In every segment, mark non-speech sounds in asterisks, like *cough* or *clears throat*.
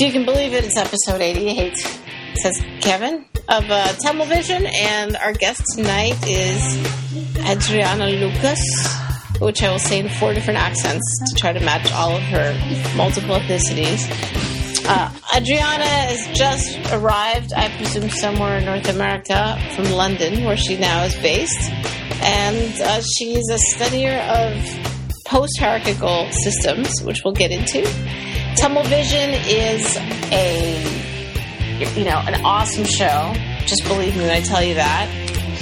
If you can believe it, it's episode 88, It says Kevin of uh, TummelVision, and our guest tonight is Adriana Lukas, which I will say in four different accents to try to match all of her multiple ethnicities. Uh, Adriana has just arrived, I presume, somewhere in North America from London, where she now is based, and uh, she's a studier of post-hierarchical systems, which we'll get into. TummelVision is a you know an awesome show. Just believe me when I tell you that.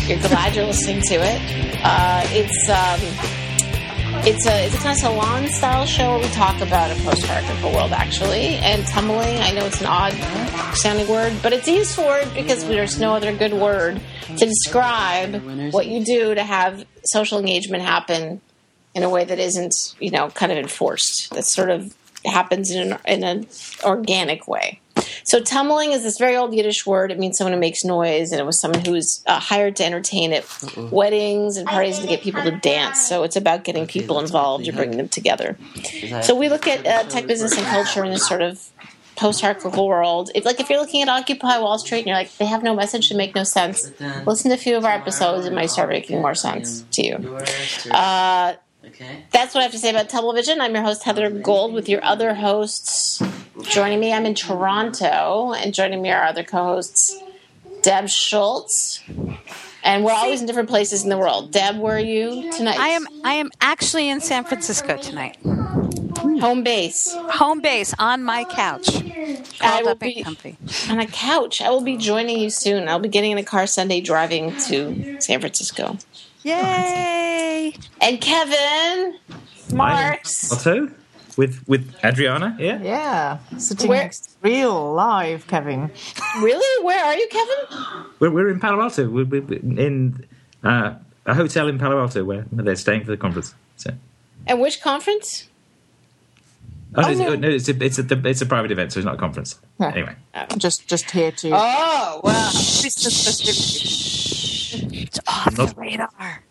You're glad you're listening to it. Uh, it's um, it's a it's a kind of salon style show where we talk about a post hierarchical world actually. And tummeling, I know it's an odd sounding word, but it's used for word because there's no other good word to describe what you do to have social engagement happen in a way that isn't you know kind of enforced. That's sort of happens in an, in an organic way. So tummeling is this very old Yiddish word. It means someone who makes noise, and it was someone who's uh, hired to entertain at weddings and parties to get people to dance. So it's about getting people involved and bringing them together. So we look at uh, tech business and culture in this sort of post-hierarchical world. If like if you're looking at Occupy Wall Street and you're like they have no message, they make no sense. Listen to a few of our episodes; it might start making more sense to you. Uh, Okay. that's what I have to say about TummelVision. I'm your host, Heather Gold, with your other hosts joining me. I'm in Toronto, and joining me are our other co hosts, Deb Schultz. And we're always in different places in the world. Deb, where are you tonight? I am I am actually in San Francisco tonight. Hmm. home base Home base on my couch. I will be- comfy. on a couch. I will be joining you soon. I'll be getting in a car Sunday driving to San Francisco. Yay! And Kevin, Marks. Also, with with Adriana, yeah. Yeah, sitting Where- next real live, Kevin. Really? Where are you, Kevin? We're, we're in Palo Alto. We're, we're in uh, a hotel in Palo Alto where they're staying for the conference. So, And which conference? oh, no, Oh, it's, no. no, it's a it's a it's a private event, so it's not a conference. Huh. Anyway, Just, just here to. Oh, *laughs* wow. It's off the radar.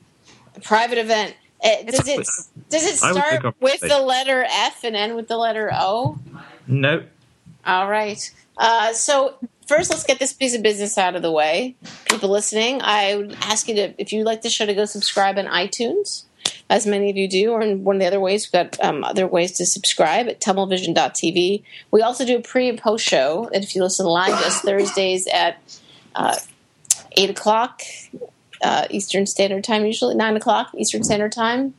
private event. Uh, does it does it start with the letter F and end with the letter O? no, All right. Uh, so first, let's get this piece of business out of the way. People listening, I would ask you to, if you like the show, to go subscribe on iTunes, as many of you do, or in one of the other ways. We've got um, other ways to subscribe at tummelvision.tv. We also do a pre and post show. And if you listen live, just Thursdays at uh, eight o'clock uh, Eastern Standard Time, usually nine o'clock Eastern Standard Time.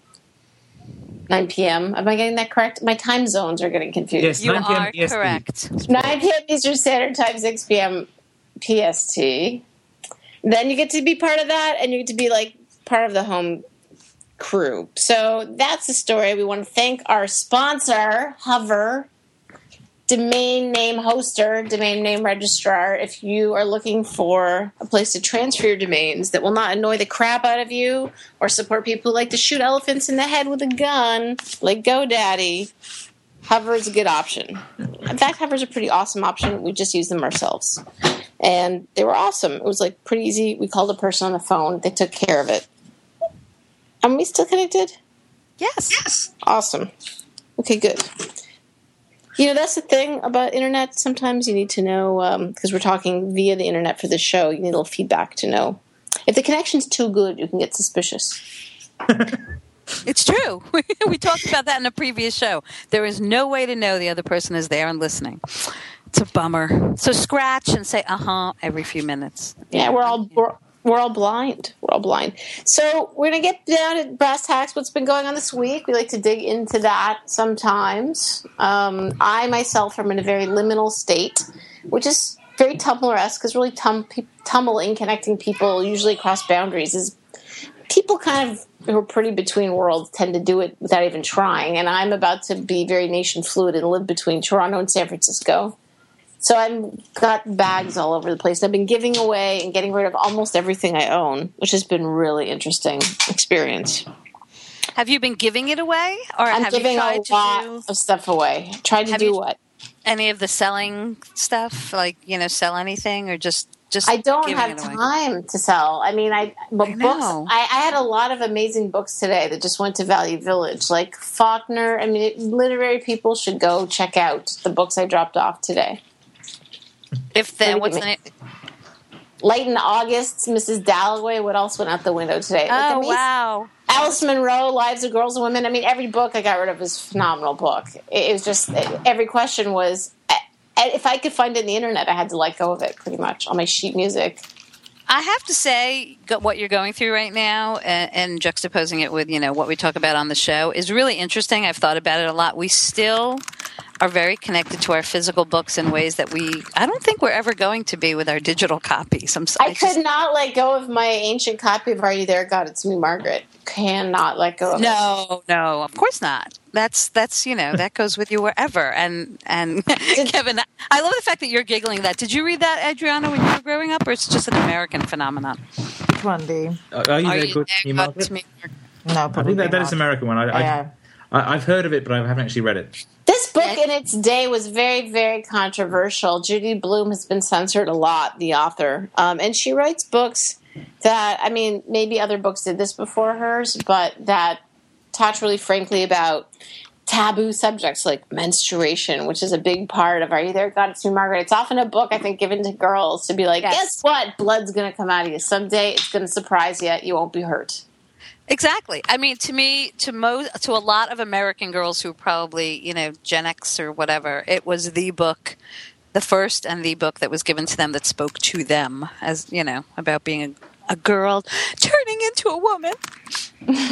9 p.m. Am I getting that correct? My time zones are getting confused. yes, You 9 p.m. are EST. correct. 9 p.m. Eastern Standard Time, 6 p.m. PST. Then you get to be part of that, and you get to be like part of the home crew. So that's the story. We want to thank our sponsor, Hover, domain name hoster, domain name registrar. If you are looking for a place to transfer your domains that will not annoy the crap out of you or support people who like to shoot elephants in the head with a gun, like GoDaddy, Hover is a good option. In fact, Hover's a pretty awesome option. We just use them ourselves. And they were awesome. It was like pretty easy. We called a person on the phone, they took care of it. Are we still connected? Yes. Yes. Awesome. Okay, good. You know, that's the thing about internet. Sometimes you need to know, because we're talking via the internet for the show, you need a little feedback to know. If the connection's too good, you can get suspicious. *laughs* It's true. *laughs* we talked about that in a previous show. There is no way to know the other person is there and listening. It's a bummer. So scratch and say uh huh every few minutes. Yeah, we're all we're, we're all blind. We're all blind. So we're gonna get down to brass tacks. What's been going on this week? We like to dig into that sometimes. Um, I myself am in a very liminal state, which is very Tumblr-esque because really tum- tummeling, connecting people usually across boundaries is people kind of who are pretty between worlds tend to do it without even trying. And I'm about to be very nation fluid and live between Toronto and San Francisco. So I've got bags all over the place. I've been giving away and getting rid of almost everything I own, which has been really interesting experience. Have you been giving it away, or I'm have you giving a tried to lot do of stuff away. Tried to Have do what? any of the selling stuff? Like you know, sell anything, or just just I don't have time to sell. I mean, I but I books. I, I had a lot of amazing books today that just went to Value Village, like Faulkner. I mean, it, literary people should go check out the books I dropped off today. If then, What what's the name? Light in August, Mrs. Dalloway. What else went out the window today? Oh amazing- wow! Alice Munro, Lives of Girls and Women. I mean, every book I got rid of was a phenomenal book. It, it was just every question was. If I could find it in the internet, I had to let go of it pretty much on my sheet music. I have to say, what you're going through right now, and, and juxtaposing it with you know what we talk about on the show is really interesting. I've thought about it a lot. We still are very connected to our physical books in ways that we I don't think we're ever going to be with our digital copies. I'm s- I, I just- could not let go of my ancient copy of Are You There, God? It's Me, Margaret. Cannot let go of it. No, no, of course not. That's that's you know that goes with you wherever. And and *laughs* *laughs* Kevin, I love the fact that you're giggling. That did you read that, Adriana, when you were growing up, or it's just an American phenomenon? Which one, Dee? Are, are you Are there you good? there, You Margaret? to me? No, I think that, that is American one. I, I, Yeah. I, I've heard of it, but I haven't actually read it. This book in its day was very, very controversial. Judy Blume has been censored a lot, the author. Um, and she writes books that, I mean, maybe other books did this before hers, but that talked really frankly about taboo subjects like menstruation, which is a big part of Are You There, God? It's Me, Margaret. It's often a book, I think, given to girls to be like, Yes. guess what? Blood's going to come out of you. Someday it's going to surprise you. You won't be hurt. Exactly. I mean, to me, to most, to a lot of American girls who probably you know Gen X or whatever, it was the book, the first and the book that was given to them that spoke to them as you know about being a, a girl turning into a woman.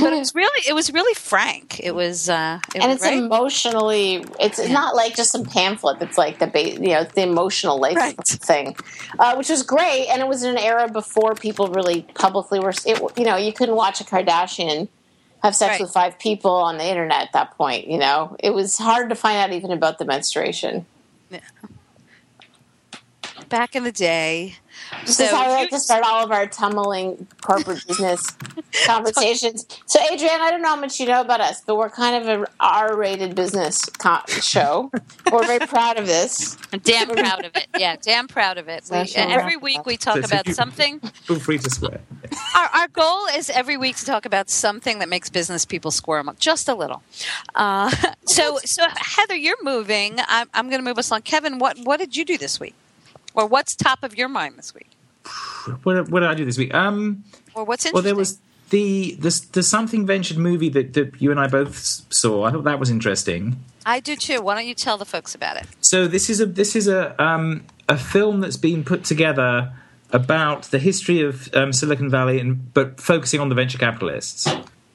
but it was *laughs* really, it was really frank. It was, uh, it and was it's right? emotionally it's Yeah. not like just some pamphlet that's like the ba- you know it's the emotional life Right. thing uh, which was great and it was in an era before people really publicly were it, you know you couldn't watch a kardashian have sex Right. with five people on the internet at that point you know it was hard to find out even about the menstruation back in the day. This So is how we like to start all of our tummeling corporate *laughs* business conversations so adrienne i don't know how much you know about us but we're kind of an r-rated business co- show we're very *laughs* proud of this I'm damn proud of it. Yeah, damn proud of it. We, every week we talk So- so about you- something. Feel free to swear. *laughs* Our, our goal is every week to talk about something that makes business people squirm just a little. Uh, so, so Heather, you're moving. I'm, I'm going to move us along. Kevin, what what did you do this week, or what's top of your mind this week, *sighs* What, what did I do this week? Um, or what's interesting? well, there was the the, the something ventured movie that, that you and I both saw. I thought that was interesting. I do too. Why don't you tell the folks about it? So this is a this is a um, a film that's been put together about the history of um, Silicon Valley, and but focusing on the venture capitalists.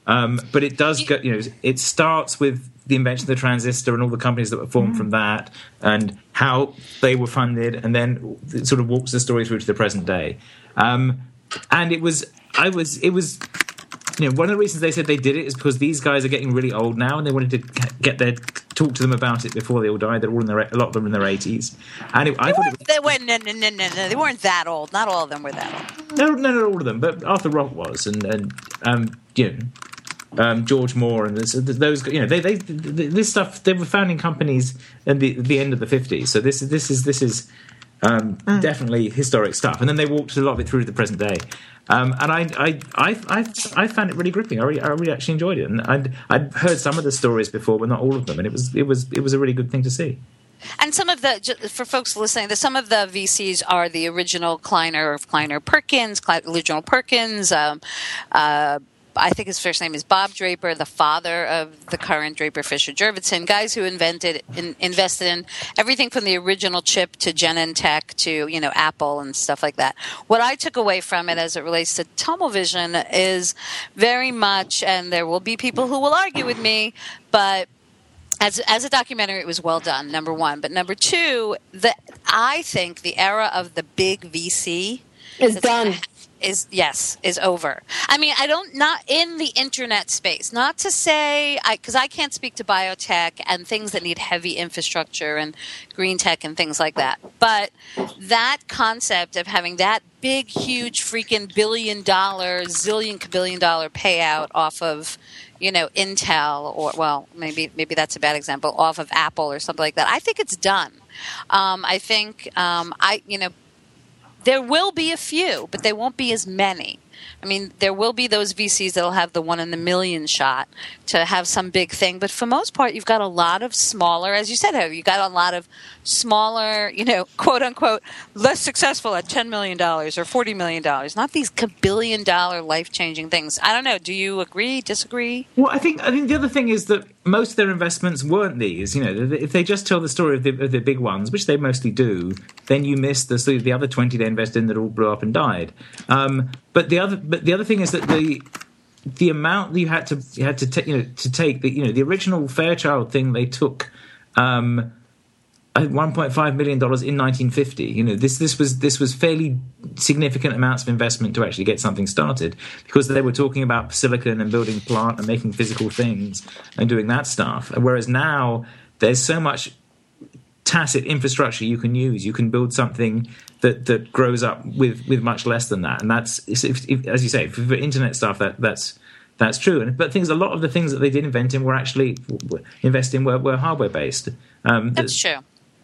Um, but it does go, you know, it starts with the invention of the transistor and all the companies that were formed from that, and how they were funded, and then it sort of walks the story through to the present day. Um, and it was, I was, it was you know, one of the reasons they said they did it is because these guys are getting really old now, and they wanted to get their talk to them about it before they all died. They're all in their a lot of them in their eighties, and it, I thought it was, They went no, no, no, no, no. They weren't that old. Not all of them were that old. no, no, not all of them, but Arthur Rock was, and and um, you know, um, George Moore, and this, those you know, they they this stuff they were founding companies at the the end of the fifties. So this is this is this is um, definitely historic stuff, and then they walked a lot of it through to the present day. Um, and I, I, I, I, I found it really gripping. I really, I really actually enjoyed it, and I'd, I'd heard some of the stories before, but not all of them. And it was, it was, it was a really good thing to see. And some of the, for folks listening, the, some of the VCs are the original Kleiner of Kleiner Perkins, Kle- original Perkins. Um, uh, I think his first name is Bob Draper, the father of the current Draper Fisher Jurvetson, guys who invented, in, invested in everything from the original chip to Genentech to you know Apple and stuff like that. What I took away from it as it relates to TummelVision is very much, and there will be people who will argue with me, but as as a documentary, it was well done. Number one, but number two, the I think the era of the big VC is done. Is yes is over. I mean, I don't not in the internet space. Not to say I because I can't speak to biotech and things that need heavy infrastructure and green tech and things like that. But that concept of having that big, huge, freaking billion dollar, zillion billion dollar payout off of you know Intel or well maybe maybe that's a bad example off of Apple or something like that. I think it's done. Um, I think um, I you know there will be a few, but they won't be as many. I mean, there will be those VCs that'll have the one in the million shot to have some big thing, but for most part, you've got a lot of smaller, as you said, you got a lot of smaller, you know, quote unquote, less successful at ten million dollars or forty million dollars. Not these billion dollar life changing things. I don't know. Do you agree? Disagree? Well, I think I think the other thing is that most of their investments weren't these. You know, if they just tell the story of the, of the big ones, which they mostly do, then you miss the the other twenty they invested in that all blew up and died. Um, but the other but the other thing is that the the amount that you had to you had to take you know to take the you know the original Fairchild thing they took. Um, think 1.5 million dollars in 1950. You know, this this was this was fairly significant amounts of investment to actually get something started because they were talking about silicon and building plant and making physical things and doing that stuff. Whereas now there's so much tacit infrastructure you can use. You can build something that that grows up with with much less than that, and that's if, if, as you say for internet stuff that that's that's true. And but things a lot of the things that they did invent in were actually invest in were, were hardware based. Um, That's true.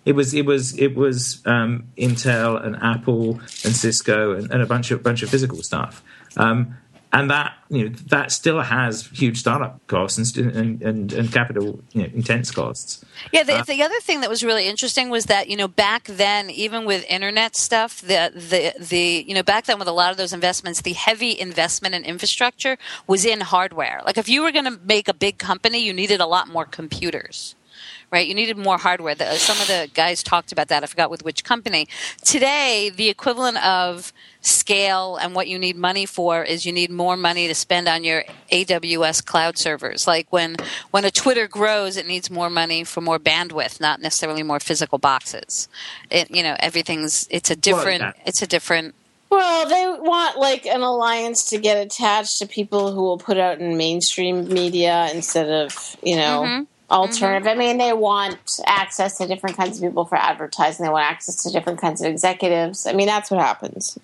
It was it was it was um, Intel and Apple and Cisco and, and, a bunch of bunch of physical stuff. Um, and that you know that still has huge startup costs and and, and, and capital you know, intense costs. Yeah, the, uh, the, other thing that was really interesting was that you know back then, even with internet stuff, the the the you know back then with a lot of those investments, the heavy investment in infrastructure was in hardware. Like if you were going to make a big company, you needed a lot more computers right? You needed more hardware. The, some of the guys talked about that. I forgot with which company. Today, the equivalent of scale and what you need money for is you need more money to spend on your AWS cloud servers. Like when when a Twitter grows, it needs more money for more bandwidth, not necessarily more physical boxes. It you know everything's it's a different well, yeah. it's a different well, they want like an alliance to get attached to people who will put out in mainstream media instead of, you know, mm-hmm alternative. Mm-hmm. I mean, they want access to different kinds of people for advertising. They want access to different kinds of executives. I mean, that's what happens.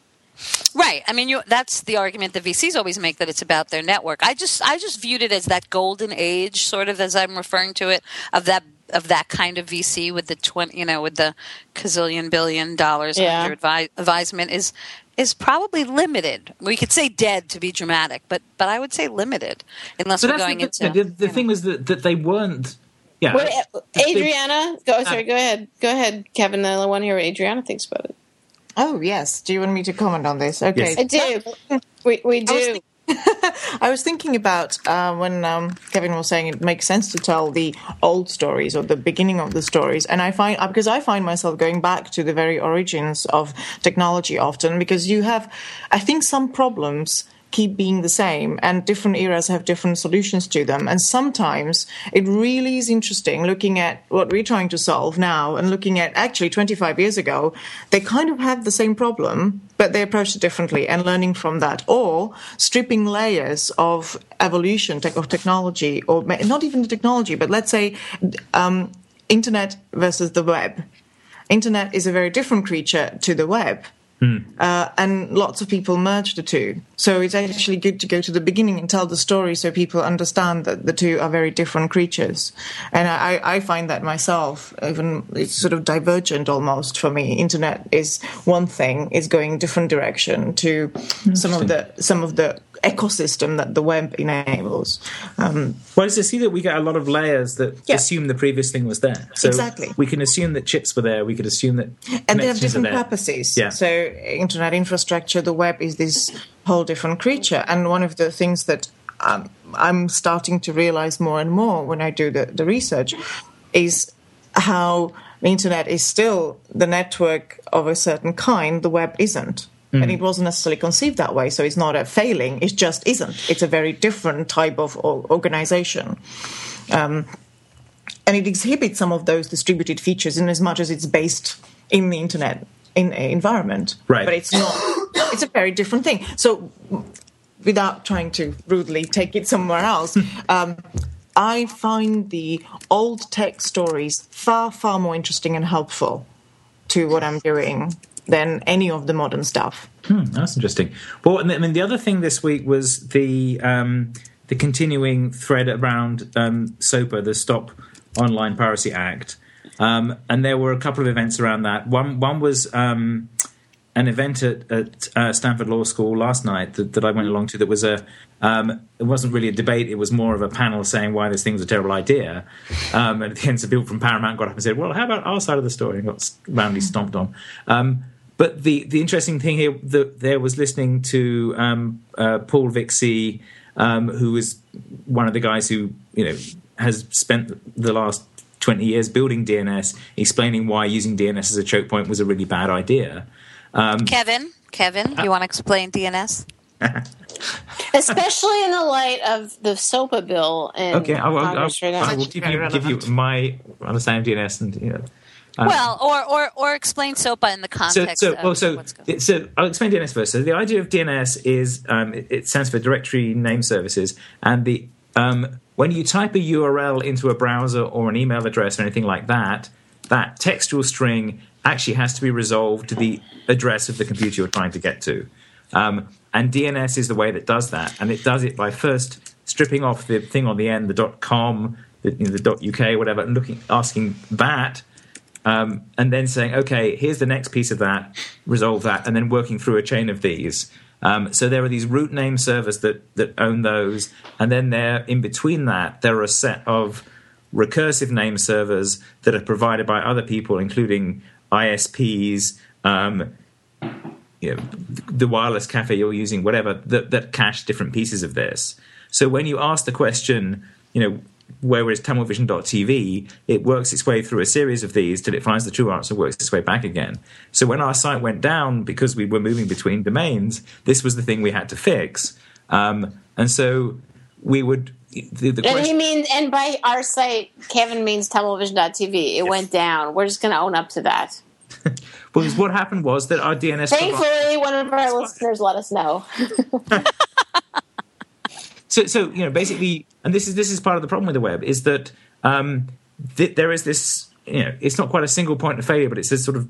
Right. I mean, you, that's the argument the VCs always make that it's about their network. I just, I just viewed it as that golden age, sort of as I'm referring to it, of that of that kind of VC with the twenty, you know, with the gazillion billion dollars yeah. under advi- advisement is is probably limited. We could say dead to be dramatic, but but I would say limited unless but we're going the, into. The, the thing was that, that they weren't. Yeah, Wait, Adriana, go. Sorry, uh, go ahead. Go ahead, Kevin. I want to hear what Adriana thinks about it. Oh yes. Do you want me to comment on this? Okay, yes. I do. we we do. *laughs* I was thinking about uh, when um, Kevin was saying it makes sense to tell the old stories or the beginning of the stories, and I find uh, because I find myself going back to the very origins of technology often because you have, I think, some problems keep being the same and different eras have different solutions to them. And sometimes it really is interesting looking at what we're trying to solve now and looking at actually 25 years ago, they kind of had the same problem, but they approached it differently and learning from that or stripping layers of evolution of technology or not even the technology, but let's say, um, internet versus the web. Internet is a very different creature to the web Mm. Uh, and lots of people merge the two. So it's actually good to go to the beginning and tell the story so people understand that the two are very different creatures. And I, I find that myself, even it's sort of divergent almost for me. Internet is one thing, is going different direction to some of the some of the ecosystem that the web enables. Um, well, it's to see that we get a lot of layers that yeah. assume the previous thing was there. So exactly. We can assume that chips were there. We could assume that. And they have different purposes. Yeah. So, internet infrastructure, the web is this whole different creature. And one of the things that um, I'm starting to realize more and more when I do the, the research is how the internet is still the network of a certain kind, the web isn't. Mm. And it wasn't necessarily conceived that way. So it's not a failing. It just isn't. It's a very different type of organization. Um, and it exhibits some of those distributed features in as much as it's based in the internet in environment. Right. But it's not, *coughs* it's a very different thing. So without trying to rudely take it somewhere else, um, I find the old tech stories far, far more interesting and helpful to what I'm doing than any of the modern stuff. Hmm, that's interesting. Well, I mean, the other thing this week was the um, the continuing thread around um, SOPA, the Stop Online Piracy Act, um, and there were a couple of events around that. One one was um, an event at, at uh, Stanford Law School last night that, that I went along to. That was a um, it wasn't really a debate; it was more of a panel saying why this thing was a terrible idea. Um, and at the end, some people from Paramount got up and said, "Well, how about our side of the story?" and got roundly stomped on. But the the interesting thing here, that there was listening to um, uh, Paul Vixie, um, who was one of the guys who you know has spent the last 20 years building DNS, explaining why using DNS as a choke point was a really bad idea. Um, Kevin, Kevin, you want to explain DNS? *laughs* Especially in the light of the SOPA bill in okay, I will, I will, Congress right. I will give, you, give you my understanding of DNS and you know. Um, well, or, or or explain SOPA in the context so, of well, so, what's going so I'll explain DNS first. So the idea of DNS is um, it, it stands for Directory Name Services, and the um, when you type a URL into a browser or an email address or anything like that, that textual string actually has to be resolved to the address of the computer you're trying to get to. Um, and DNS is the way that does that, and it does it by first stripping off the thing on the end, the .com, the, you know, the .uk, whatever, and looking, asking that um, and then saying, okay, here's the next piece of that, resolve that, and then working through a chain of these. Um, so there are these root name servers that that own those, and then there, in between that, there are a set of recursive name servers that are provided by other people, including ISPs, um, you know, the wireless cafe you're using, whatever, that, that cache different pieces of this. So when you ask the question, you know, where is TummelVision.tv, it works its way through a series of these till it finds the true answer, works its way back again. So when our site went down because we were moving between domains, this was the thing we had to fix. Um, and so we would. The, the And he question, means, and by our site, Kevin means tummelvision.tv. It went down. We're just going to own up to that. *laughs* well, what happened was that our DNS provider- Thankfully, one of our *laughs* listeners let us know. *laughs* so so you know basically and this is this is part of the problem with the web is that um, th- there is this you know it's not quite a single point of failure but it's a sort of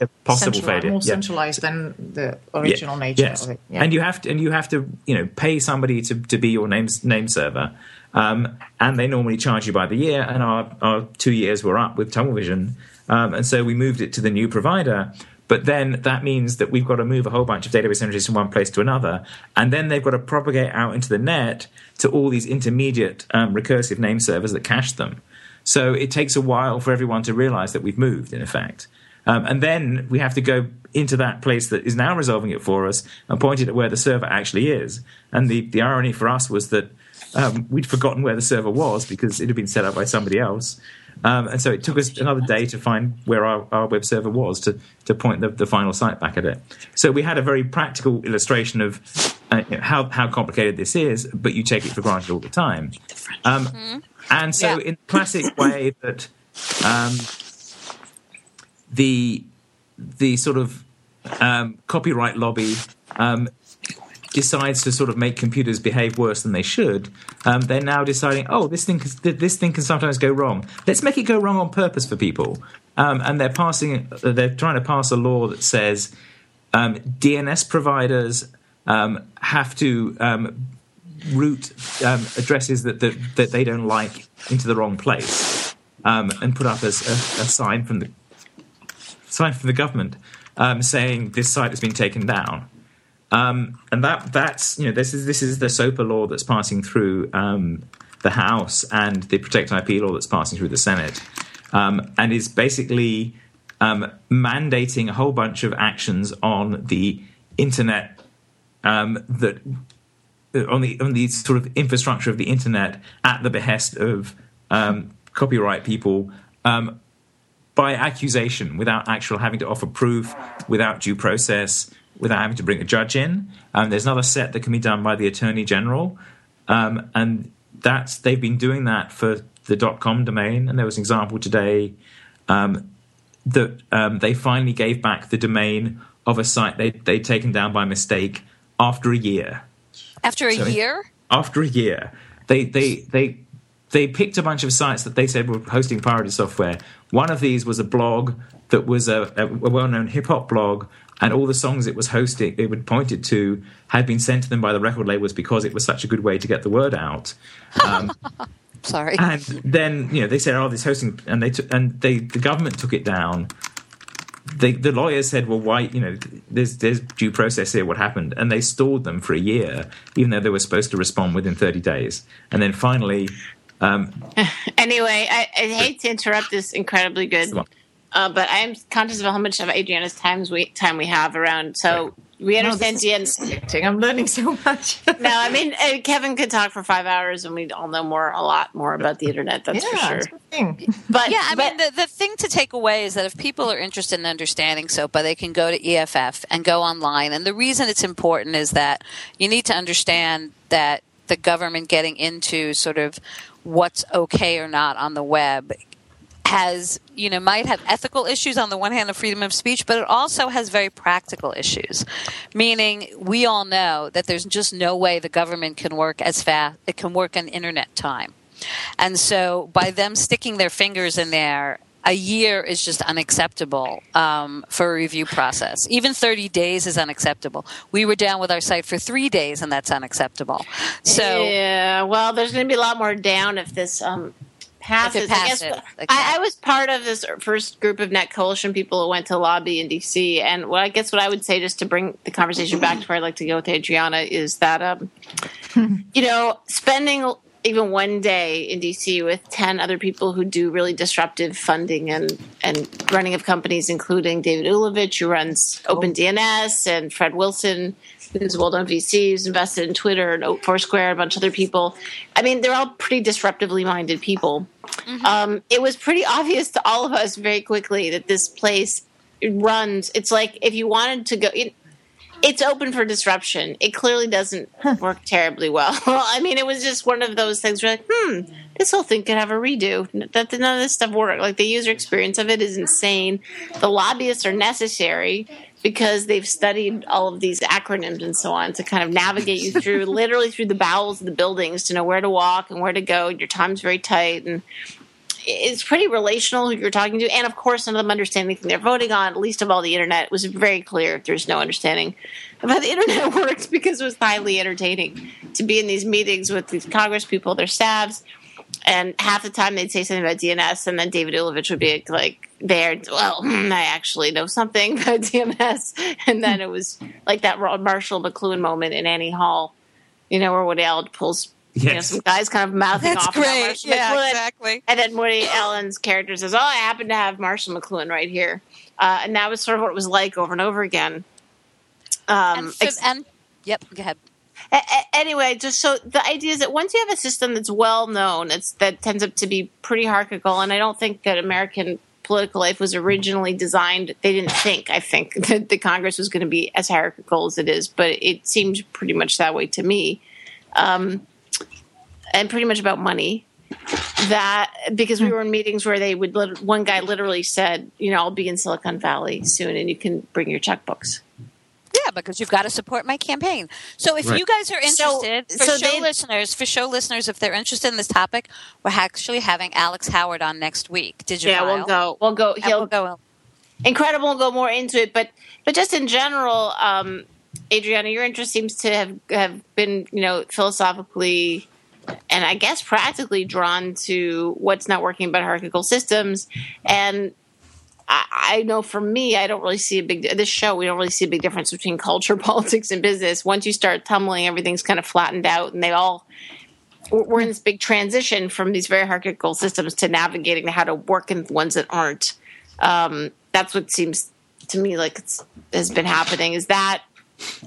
a possible failure more Yeah. centralized than the original nature yes. of it. Yeah. and you have to and you have to you know pay somebody to, to be your name name server um, and they normally charge you by the year and our, our two years were up with TummelVision um, and so we moved it to the new provider but then that means that we've got to move a whole bunch of database entries from one place to another and then they've got to propagate out into the net to all these intermediate um, recursive name servers that cache them so it takes a while for everyone to realize that we've moved, in effect. Um, and then we have to go into that place that is now resolving it for us and point it at where the server actually is. And the, the irony for us was that um, we'd forgotten where the server was because it had been set up by somebody else. Um, and so it took us another day to find where our, our web server was to, to point the, the final site back at it. So we had a very practical illustration of uh, you know, how, how complicated this is, but you take it for granted all the time. Um, And so, Yeah. in the classic *laughs* way that um, the the sort of um, copyright lobby um, decides to sort of make computers behave worse than they should, um, they're now deciding, oh, this thing can, this thing can sometimes go wrong. Let's make it go wrong on purpose for people. Um, and they're passing, they're trying to pass a law that says um, DNS providers um, have to um, route um, addresses that, that that they don't like into the wrong place, and put up as a, a sign from the sign from the government saying this site has been taken down. Um, and that that's you know this is this is the SOPA law that's passing through um, the House and the Protect IP law that's passing through the Senate, um, and is basically um, mandating a whole bunch of actions on the internet um, that on the on the sort of infrastructure of the internet at the behest of um, copyright people by accusation, without actual having to offer proof, without due process, without having to bring a judge in. Um, there's another set that can be done by the attorney general, um, and that's they've been doing that for the .com domain. And there was an example today um, that um, they finally gave back the domain of a site they they'd taken down by mistake after a year After a So- year? after a year, they they they they picked a bunch of sites that they said were hosting pirated software. One of these was a blog that was a, a, a well-known hip hop blog, and all the songs it was hosting, it would pointed to, had been sent to them by the record labels because it was such a good way to get the word out. *laughs* Sorry. And then you know they said, "Oh, this hosting," and they took and they the government took it down. they, the lawyer said, "Well, why? You know, there's there's due process here. What happened?" And they stalled them for a year, even though they were supposed to respond within 30 days. And then finally, um, *laughs* Anyway, I, I hate to interrupt this incredibly good, Come on. Uh, but I am conscious of how much of Adriana's times we, time we have around. So we No, understand this Jen. is fascinating. I'm learning so much. No, I mean uh, Kevin could talk for five hours, and we'd all know more, a lot more about the internet. That's for sure. it's a thing. But Yeah, I but- mean, the, the thing to take away is that if people are interested in understanding SOPA, they can go to EFF and go online. And the reason it's important is that you need to understand that the government getting into sort of what's okay or not on the web has you know might have ethical issues on the one hand of freedom of speech but it also has very practical issues meaning we all know that there's just no way the government can work as fast it can work on internet time and so by them sticking their fingers in there a year is just unacceptable um, for a review process. Even 30 days is unacceptable. We were down with our site for three days, and that's unacceptable. So, yeah, well, there's going to be a lot more down if this um, passes. I, guess, okay. I, I was part of this first group of Net Coalition people who went to lobby in DC, and what I guess what I would say, just to bring the conversation back to where I'd like to go with Adriana, is that um, *laughs* you know, spending even one day in DC with 10 other people who do really disruptive funding and, and running of companies, including David Ulevich, who runs OpenDNS, and Fred Wilson, who's well known VC, who's invested in Twitter and Foursquare, and a bunch of other people. I mean, they're all pretty disruptively minded people. Um, it was pretty obvious to all of us very quickly that this place runs, it's like if you wanted to go. It, it's open for disruption. It clearly doesn't work terribly well. *laughs* I mean, it was just one of those things where, like, hmm, this whole thing could have a redo. That none of this stuff worked. Like the user experience of it is insane. The lobbyists are necessary because they've studied all of these acronyms and so on to kind of navigate you through, *laughs* literally through the bowels of the buildings to know where to walk and where to go. Your time's very tight and it's pretty relational who you're talking to, and of course, none of them understand anything they're voting on. At Least of all, the internet it was very clear there's no understanding of how the internet *laughs* works because it was highly entertaining to be in these meetings with these Congress people, their staffs, and half the time they'd say something about DNS, and then David Ulevich would be like, "There, well, *laughs* hmm, I actually know something *laughs* about DNS," and then it was like that Marshall McLuhan moment in Annie Hall, you know, where Woody Allen pulls. You know, some guys kind of mouthing That's off about great. Marshall Yeah, McLuhan. exactly. And then Woody Allen's character says, "Oh, I happen to have Marshall McLuhan right here," uh, and that was sort of what it was like over and over again. Um, and, for- ex- and yep, go ahead. A- anyway, just so the idea is that once you have a system that's well known, it's that tends up to be pretty hierarchical, and I don't think that American political life was originally designed. They didn't think, I think, *laughs* that the Congress was going to be as hierarchical as it is, but it seemed pretty much that way to me, um, and pretty much about money. That because we were in meetings where they would one guy literally said, you know, I'll be in Silicon Valley soon, and you can bring your checkbooks. Yeah, because you've got to support my campaign. So if Right. you guys are So- interested, for so show they- listeners, for show listeners, if they're interested in this topic, we're actually having Alex Howard on next week. Did you? Yeah, we'll go. We'll go. He'll we'll go. incredible. We'll go more into it, but but just in general, um, Adriana, your interest seems to have have been you know philosophically and I guess practically drawn to what's not working about hierarchical systems. And I, know for me, I don't really see a big this show. We don't really see a big difference between culture, *laughs* politics, and business. Once you start tummeling, everything's kind of flattened out, and they all we're in this big transition from these very hierarchical systems to navigating how to work in ones that aren't. Um, that's what seems to me like has been happening. Is that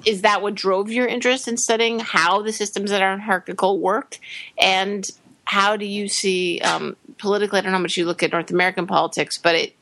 is that what drove your interest in studying how the systems that are hierarchical work, and how do you see um, politically? I don't know how much you look at North American politics, but it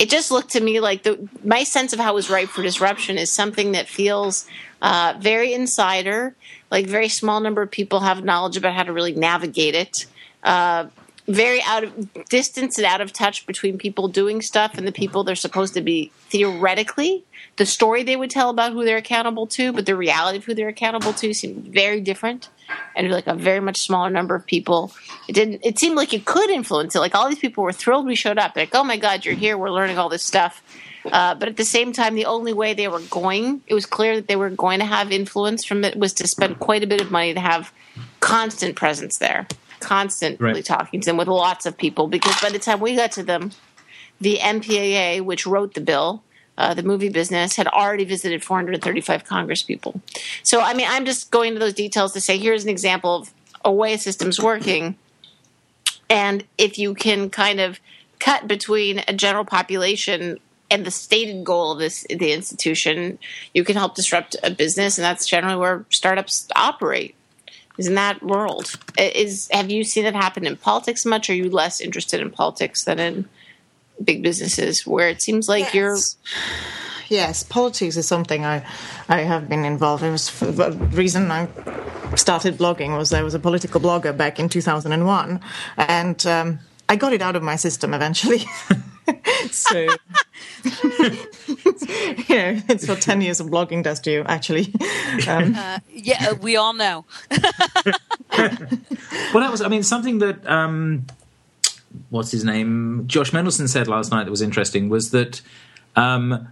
it just looked to me like the my sense of how it was ripe for disruption is something that feels uh, very insider. Like very small number of people have knowledge about how to really navigate it. Uh, very out of distance and out of touch between people doing stuff and the people they're supposed to be theoretically the story they would tell about who they're accountable to, but the reality of who they're accountable to seemed very different and like a very much smaller number of people. It didn't. It seemed like you could influence it. Like all these people were thrilled we showed up. Like, oh my god, you're here. We're learning all this stuff. Uh, but at the same time, the only way they were going, it was clear that they were going to have influence from it was to spend quite a bit of money to have constant presence there, constantly Right. talking to them with lots of people. Because by the time we got to them, the MPAA, which wrote the bill, uh, the movie business, had already visited 435 Congress people. So, I mean, I'm just going to those details to say here's an example of a way a system's working. And if you can kind of cut between a general population and the stated goal of this the institution, you can help disrupt a business, and that's generally where startups operate. Is in that world. Is have you seen it happen in politics much? Or are you less interested in politics than in big businesses, where it seems like yes. you're yes, politics is something I, I have been involved in. The reason I started blogging was I was a political blogger back in 2001, and um, I got it out of my system eventually. *laughs* *laughs* so, *laughs* you know, it's what 10 years of blogging does to you, actually. Um, uh, yeah, we all know. *laughs* well, that was, I mean, something that, um, what's his name? Josh Mendelson said last night that was interesting was that um,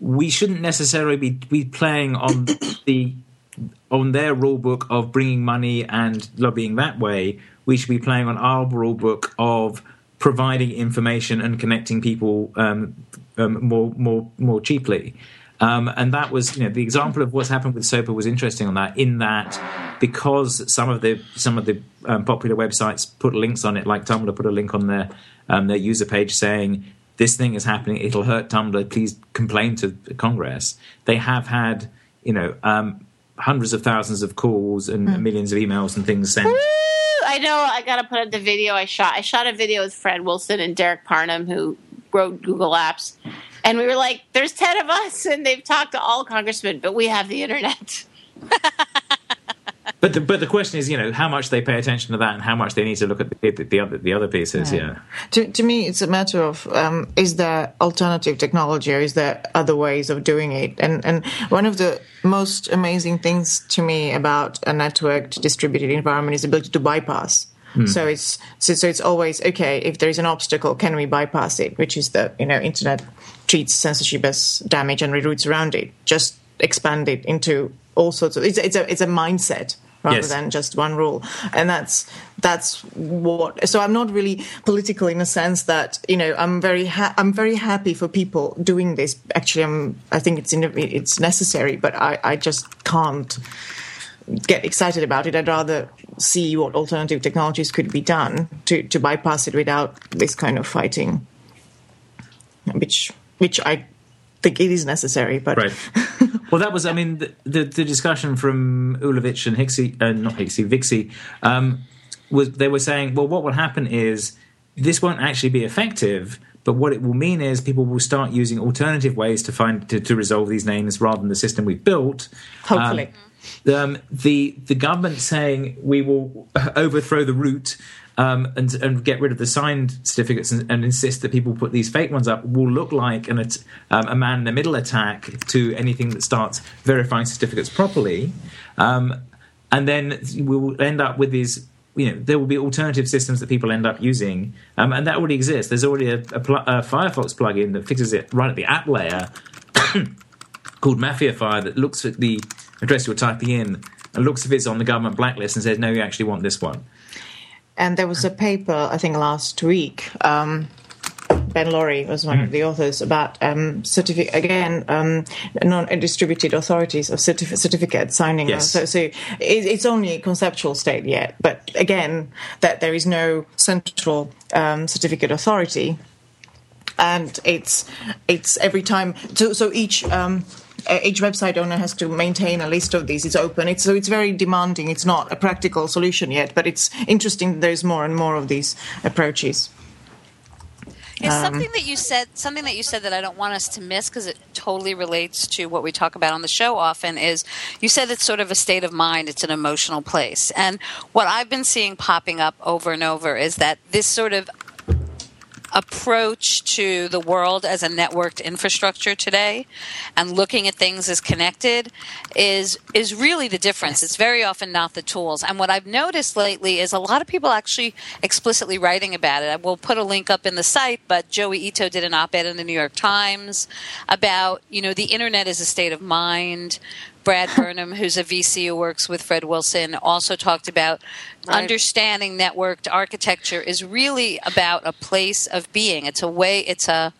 we shouldn't necessarily be, be playing on *coughs* the on their rule book of bringing money and lobbying that way. We should be playing on our rule book of providing information and connecting people um, um, more more more cheaply. Um, and that was, you know, the example of what's happened with SOPA was interesting on that. In that, because some of the some of the um, popular websites put links on it, like Tumblr put a link on their um, their user page saying this thing is happening, it'll hurt Tumblr. Please complain to Congress. They have had, you know, um, hundreds of thousands of calls and mm. millions of emails and things sent. I know. I got to put up the video I shot. I shot a video with Fred Wilson and Derek Parham, who wrote Google Apps, and we were like, "There's ten of us, *laughs* and they've talked to all congressmen, but we have the internet." *laughs* But the, but the question is, you know, how much they pay attention to that, and how much they need to look at the, the other the other pieces. Yeah. yeah. To to me, it's a matter of um, is there alternative technology, or is there other ways of doing it? And and one of the most amazing things to me about a networked distributed environment is the ability to bypass. Hmm. So it's so, so it's always okay. If there is an obstacle, can we bypass it? Which is the you know internet treats censorship as damage and reroutes around it. Just expand it into all sorts of. It's, it's a it's a mindset rather yes. than just one rule and that's that's what so i'm not really political in a sense that you know i'm very ha- i'm very happy for people doing this actually i'm i think it's in, it's necessary but i i just can't get excited about it i'd rather see what alternative technologies could be done to to bypass it without this kind of fighting which which i think it is necessary but right *laughs* Well, that was, I mean, the, the, the discussion from Ulevich and Hixie, uh, not Hixie, Vixie, um, was they were saying, well, what will happen is this won't actually be effective, but what it will mean is people will start using alternative ways to find to, to resolve these names rather than the system we've built. Hopefully. Um, um, the the government saying we will *laughs* overthrow the root um, and, and get rid of the signed certificates and, and, insist that people put these fake ones up will look like an, um, a man in the middle attack to anything that starts verifying certificates properly. Um, and then we will end up with these you know there will be alternative systems that people end up using, um, and that already exists. There's already a, a, pl- a, Firefox plugin that fixes it right at the app layer *coughs* called Mafiafire that looks at the address you're typing in and looks if it's on the government blacklist and says no, you actually want this one. And there was a paper, I think, last week. Um, Ben Laurie was one mm. of the authors about um, certificate again um, non-distributed authorities of certif- certificate signing. Yes. So, so it, it's only a conceptual state yet, but again, that there is no central um, certificate authority, and it's it's every time. So, so each um, each website owner has to maintain a list of these. It's open. It's, so it's very demanding. It's not a practical solution yet, but it's interesting. There's more and more of these approaches. It's um, something that you said, something that you said that I don't want us to miss because it totally relates to what we talk about on the show often. Is you said it's sort of a state of mind, it's an emotional place, and what I've been seeing popping up over and over is that this sort of approach to the world as a networked infrastructure today and looking at things as connected is is really the difference. It's very often not the tools. And what I've noticed lately is a lot of people actually explicitly writing about it. I will put a link up in the site, but Joey Ito did an op-ed in the New York Times about, you know, the internet is a state of mind Brad Burnham, who's a VC who works with Fred Wilson, also talked about Right. understanding networked architecture is really about a place of being. It's a way. It's a.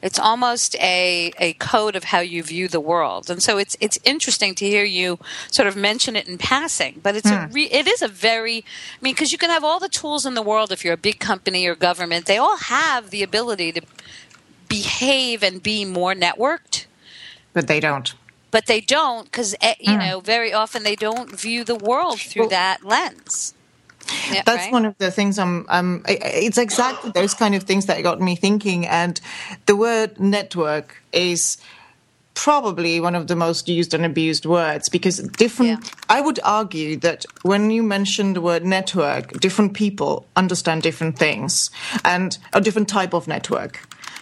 It's almost a, a code of how you view the world, and so it's it's interesting to hear you sort of mention it in passing. But it's a hmm. re, it is a very, I mean, because you can have all the tools in the world if you're a big company or government, they all have the ability to behave and be more networked but they don't. But they don't because you know very often they don't view the world through Well- that lens. Yeah, That's right? one of the things I'm. Um, it's exactly those kind of things that got me thinking. And the word network is probably one of the most used and abused words because different. Yeah. I would argue that when you mention the word network, different people understand different things and a different type of network.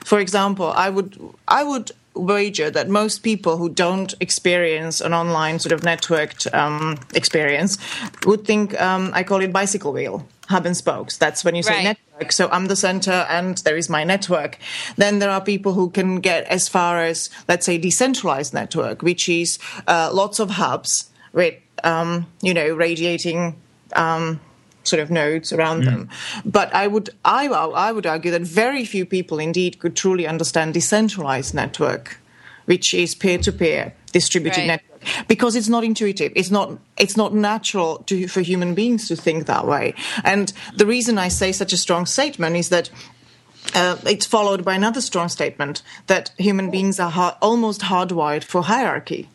For example, I would I would wager that most people who don't experience an online sort of networked um, experience would think um, I call it bicycle wheel, hub and spokes. That's when you say Right. network. So I'm the center and there is my network. Then there are people who can get as far as, let's say, decentralized network, which is uh, lots of hubs with, um, you know, radiating um, sort of nodes around them. But I would, I, I would argue that very few people indeed could truly understand decentralized network, which is peer-to-peer distributed Right. network because it's not intuitive. It's not. It's not natural to, for human beings to think that way. And the reason I say such a strong statement is that. Uh, it's followed by another strong statement that human beings are ha- almost hardwired for hierarchy.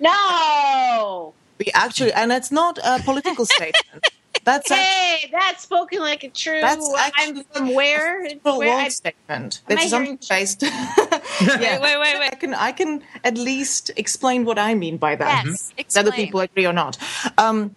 No. We actually, and it's not a political *laughs* statement. That's actually, Hey, that's spoken like a true. That's I'm actually from where? a where I, statement. It's something based. *laughs* Wait, wait, wait, I can I can at least explain what I mean by that. Yes, Whether explain. people agree or not. Um,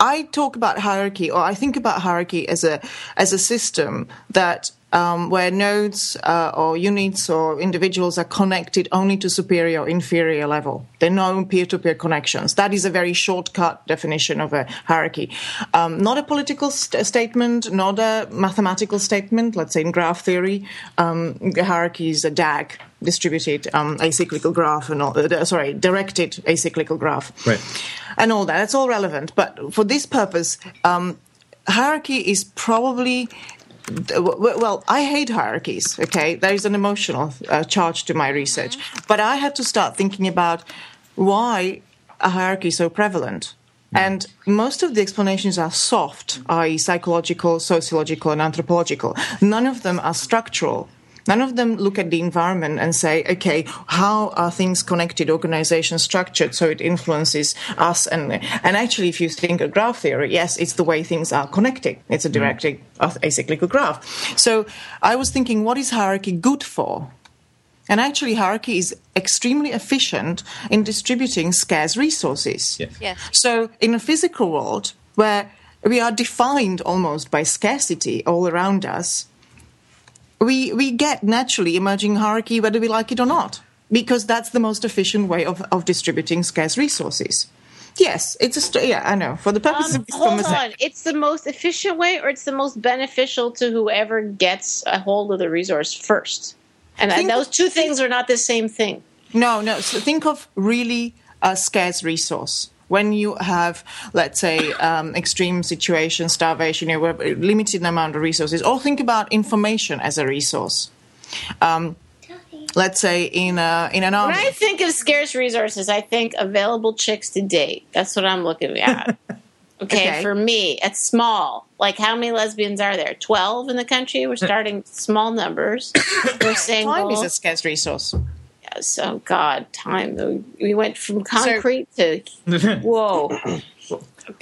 I talk about hierarchy, or I think about hierarchy as a as a system that um, where nodes uh, or units or individuals are connected only to superior or inferior level. There are no peer-to-peer connections. That is a very shortcut definition of a hierarchy. Um, not a political st- statement, not a mathematical statement. Let's say in graph theory, um, hierarchy is a DAG, distributed um, acyclical graph, and all, uh, sorry, directed acyclical graph Right. and all that. That's all relevant. But for this purpose, um, hierarchy is probably. Well, I hate hierarchies. Okay, there is an emotional uh, charge to my research, but I had to start thinking about why a hierarchy is so prevalent. And most of the explanations are soft, i.e., psychological, sociological, and anthropological. None of them are structural. None of them look at the environment and say, okay, how are things connected, organization structured so it influences us? And, and actually, if you think of graph theory, yes, it's the way things are connected. It's a mm. directed acyclical graph. So I was thinking, what is hierarchy good for? And actually, hierarchy is extremely efficient in distributing scarce resources. Yes. Yes. So, in a physical world where we are defined almost by scarcity all around us, we, we get naturally emerging hierarchy whether we like it or not, because that's the most efficient way of, of distributing scarce resources. Yes, it's a st- yeah, I know. For the purpose Um, of this hold conversation, on. It's the most efficient way, or it's the most beneficial to whoever gets a hold of the resource first. And Think those two things are not the same thing. No, no. So think of really a scarce resource. When you have, let's say, um, extreme situation, starvation, you have a limited amount of resources, or think about information as a resource. Um, let's say in a, in an army. When I think of scarce resources, I think available chicks to date. That's what I'm looking at. *laughs* Okay, Okay. for me, it's small. Like, how many lesbians are there? 12 in the country? We're *laughs* starting small numbers. We're saying, Time is a scarce resource. Yes, oh God, time. We went from concrete to *laughs* whoa. *clears throat*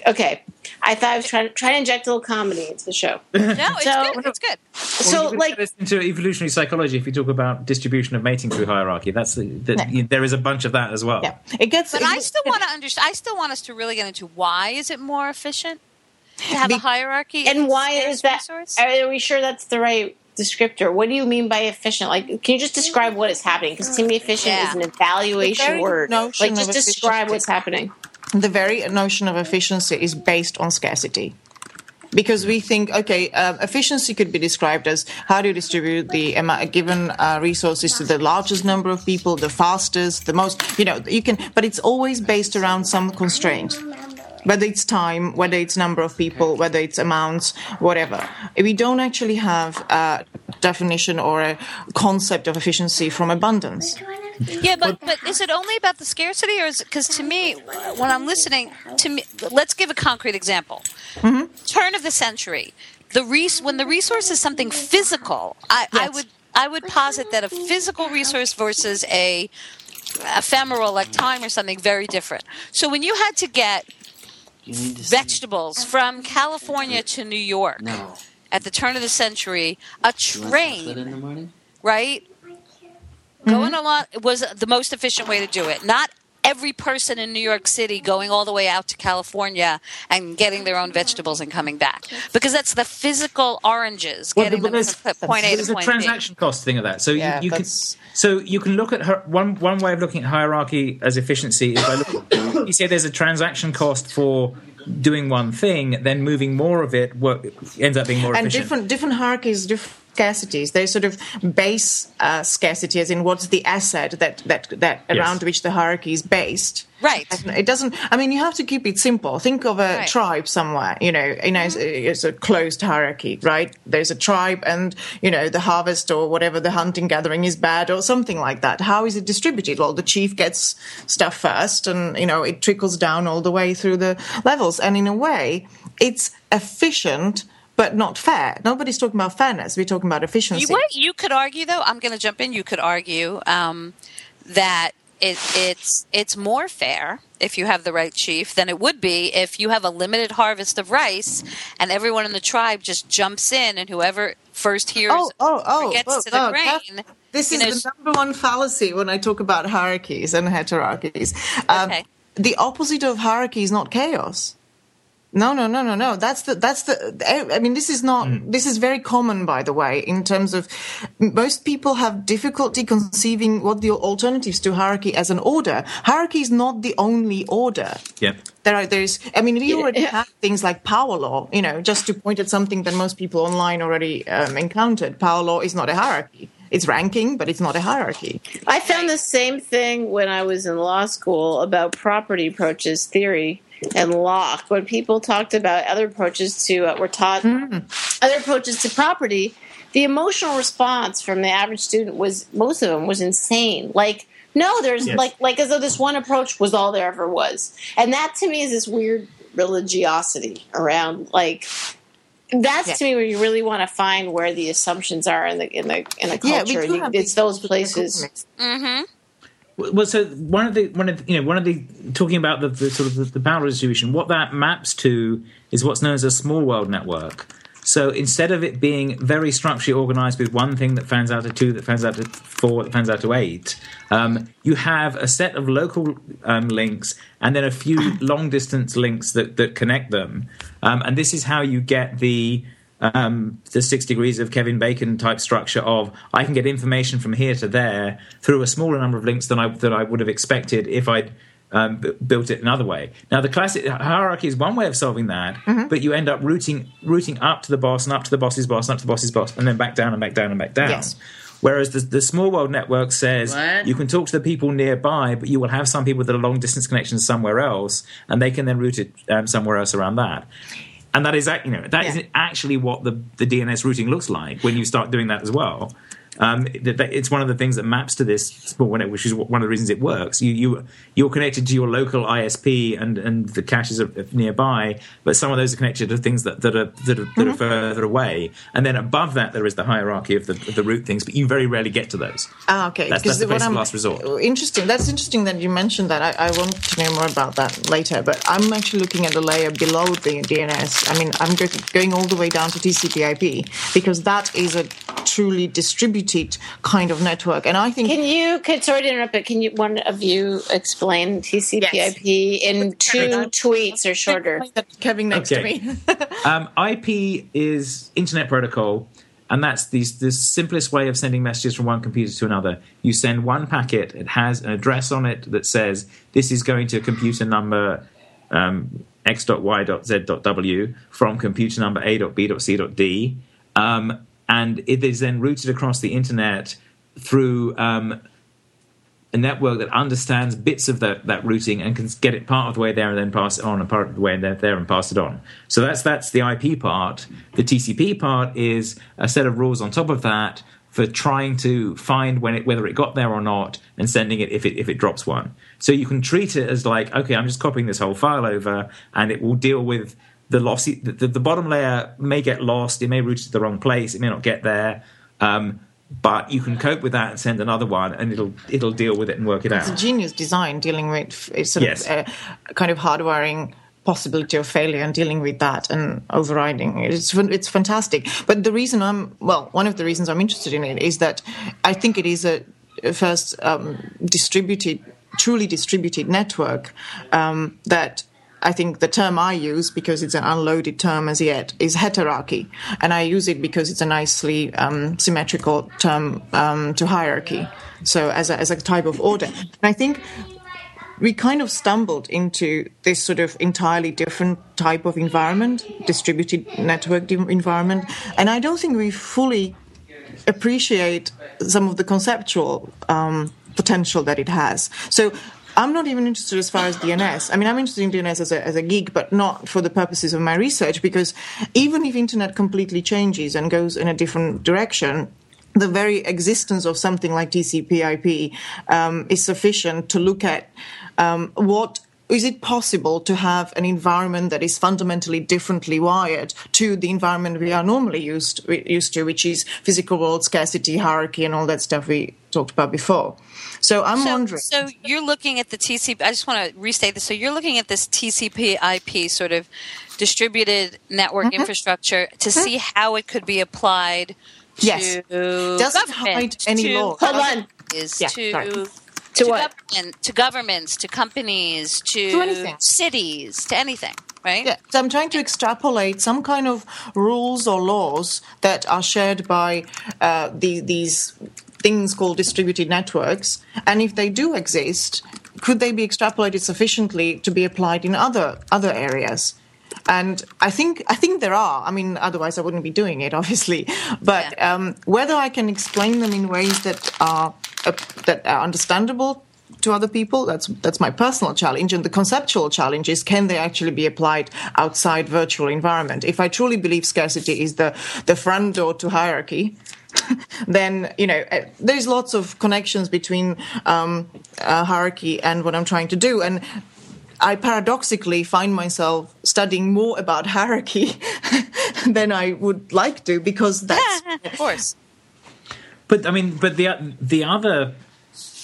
Okay, I thought I was trying, trying to inject a little comedy into the show. *laughs* No, it's So- good. It's good. So, like, into evolutionary psychology, if you talk about distribution of mating through hierarchy, that's the, the, you- there is a bunch of that as well. Yeah, it gets. But it I *laughs* still want to understand. I still want us to really get into why is it more efficient to have a hierarchy and why is that? resource? Are we sure that's the right descriptor? What do you mean by efficient? Like, can you just describe what is happening? Because to me, efficient Yeah. is an evaluation word. Like, just describe what's happening. the very notion of efficiency is based on scarcity. because we think okay um, efficiency could be described as how do you distribute the given uh, resources to the largest number of people the fastest the most you know you can but it's always based around some constraint whether it's time, whether it's number of people, whether it's amounts, whatever. We don't actually have a definition or a concept of efficiency from abundance. Yeah, but but is it only about the scarcity, or is because to me, when I'm listening to me, let's give a concrete example. Mm-hmm. Turn of the century, the res- when the resource is something physical, I, I would I would posit that a physical resource versus a ephemeral like time or something very different. So when you had to get vegetables from California to New York No. at the turn of the century, a You want train, in the morning? right? Going mm-hmm. along was the most efficient way to do it. Not every person in New York City going all the way out to California and getting their own vegetables and coming back. Because that's the physical oranges, Well, getting but them there's, from point A there's to a point B. transaction cost thing of that. So Yeah, you, you can so you can look at her one one way of looking at hierarchy as efficiency is by looking. you say there's a transaction cost for doing one thing, then moving more of it work, ends up being more and efficient. different different hierarchies, different scarcities. There's sort of base uh, scarcity, as in what's the asset that that that Yes. around which the hierarchy is based. Right. It doesn't. I mean, you have to keep it simple. Think of a Right. tribe somewhere. You know, in a, it's a closed hierarchy, right? There's a tribe, and you know, the harvest or whatever the hunting gathering is bad or something like that. How is it distributed? Well, the chief gets stuff first, and you know, it trickles down all the way through the levels. And in a way, it's efficient. But not fair. Nobody's talking about fairness. We're talking about efficiency. You, what you could argue, though, I'm going to jump in. You could argue um, that it, it's it's more fair if you have the right chief than it would be if you have a limited harvest of rice and everyone in the tribe just jumps in and whoever first hears Oh, oh, oh! gets oh, to the oh, grain. This is know, the number one fallacy when I talk about hierarchies and heterarchies. Um, Okay. The opposite of hierarchy is not chaos. No, no, no, no, no. That's the that's the. I mean, this is not. This is very common, by the way, in terms of most people have difficulty conceiving what the alternatives to hierarchy as an order. Hierarchy is not the only order yeah. there are there's i mean we already Yeah. have things like power law you know just to point at something that most people online already um, encountered power law is not a hierarchy it's ranking but it's not a hierarchy I found the same thing when I was in law school about property approaches theory and Locke. When people talked about other approaches to, uh, were taught other approaches to property, the emotional response from the average student was, most of them was insane. Like, no, there's Yes. like, like as though this one approach was all there ever was. And that to me is this weird religiosity around like, that's Yeah. to me where you really want to find where the assumptions are in the in the in the yeah we culture. do have it's those social places. economics. Well, so one of the one of the, you know one of the talking about the, the sort of the, the power distribution, what that maps to is what's known as a small world network. So instead of it being very structurally organized with one thing that fans out to two, that fans out to four, that fans out to eight, um, you have a set of local um, links and then a few *coughs* long distance links that, that connect them. Um, and this is how you get the um, the six degrees of Kevin Bacon type structure of I can get information from here to there through a smaller number of links than I that I would have expected if I'd um, b- built it another way. Now the classic hierarchy is one way of solving that, Mm-hmm. but you end up routing routing up to the boss and up to the boss's boss and up to the boss's boss and then back down and back down and back down. Yes. Whereas the, the small world network says What? you can talk to the people nearby, but you will have some people that are long distance connections somewhere else, and they can then route it um, somewhere else around that. And that is, you know, that Yeah. is actually what the, the DNS routing looks like when you start doing that as well. Um, it's one of the things that maps to this, well, when it- which is one of the reasons it works. You you you're connected to your local ISP, and, and the caches are nearby, but some of those are connected to things that, that are that are, that are further away. And then above that, there is the hierarchy of the, the root things, but you very rarely get to those. Ah, okay. That's- that's the basic last resort. Interesting. That's interesting that you mentioned that. I, I want to know more about that later. But I'm actually looking at the layer below the DNS. I mean, I'm going all the way down to TCP/IP because that is a truly distributed kind of network. And I think Can you, can, sorry to interrupt, but can you, one of you explain TCP/IP in two tweets or shorter? Kevin next Okay. to me. *laughs* Um, IP is Internet Protocol, and that's the, the simplest way of sending messages from one computer to another. You send one packet, it has an address on it that says this is going to computer number um, x.y.z.w from computer number a.b.c.d, um, and it is then routed across the internet through um, a network that understands bits of that, that routing and can get it part of the way there and then pass it on, and part of the way there, there and pass it on. So that's that's the IP part. The TCP part is a set of rules on top of that for trying to find when it, whether it got there or not and sending it if it if it drops one. So you can treat it as like, okay, I'm just copying this whole file over, and it will deal with the loss. The, the, bottom layer may get lost. It may route to the wrong place. It may not get there. Um, but you can cope with that and send another one, and it'll it'll deal with it and work it out. It's a genius design dealing with it's sort Yes. of a kind of hardwiring possibility of failure and dealing with that and overriding it. It's it's fantastic. But the reason I'm well, one of the reasons I'm interested in it is that I think it is a, a first um, distributed, truly distributed network um, that. I think the term I use, because it's an unloaded term as yet, is heterarchy. And I use it because it's a nicely um, symmetrical term um, to hierarchy. So as a, as a type of order. And I think we kind of stumbled into this sort of entirely different type of environment, distributed network environment. And I don't think we fully appreciate some of the conceptual um, potential that it has. So I'm not even interested as far as DNS. I mean, I'm interested in DNS as a, as a geek, but not for the purposes of my research, because even if internet completely changes and goes in a different direction, the very existence of something like TCP/IP um, is sufficient to look at um, what is it possible to have an environment that is fundamentally differently wired to the environment we are normally used used to, which is physical world scarcity, hierarchy, and all that stuff we talked about before. So I'm So, wondering. so you're looking at the TCP. I just want to restate this. So you're looking at this TCP/IP sort of distributed network Mm-hmm. infrastructure to see how it could be applied to Yes. Doesn't government, hide any to law. Hold on. Is Yeah, to sorry. To to what? government, to governments, to companies, to, To anything. cities, to anything, right? Yeah, so I'm trying to extrapolate some kind of rules or laws that are shared by uh, the, these things called distributed networks, and if they do exist, could they be extrapolated sufficiently to be applied in other other areas? And I think I think there are. I mean, otherwise I wouldn't be doing it, *laughs* obviously. But Yeah. um, whether I can explain them in ways that are uh, that are understandable to other people, that's that's my personal challenge. And the conceptual challenge is can they actually be applied outside virtual environment? If I truly believe scarcity is the the front door to hierarchy, *laughs* then you know uh, there's lots of connections between um, uh, hierarchy and what I'm trying to do, and I paradoxically find myself studying more about *laughs* hierarchy *laughs* than I would like to because that's of course. But I mean, but the the other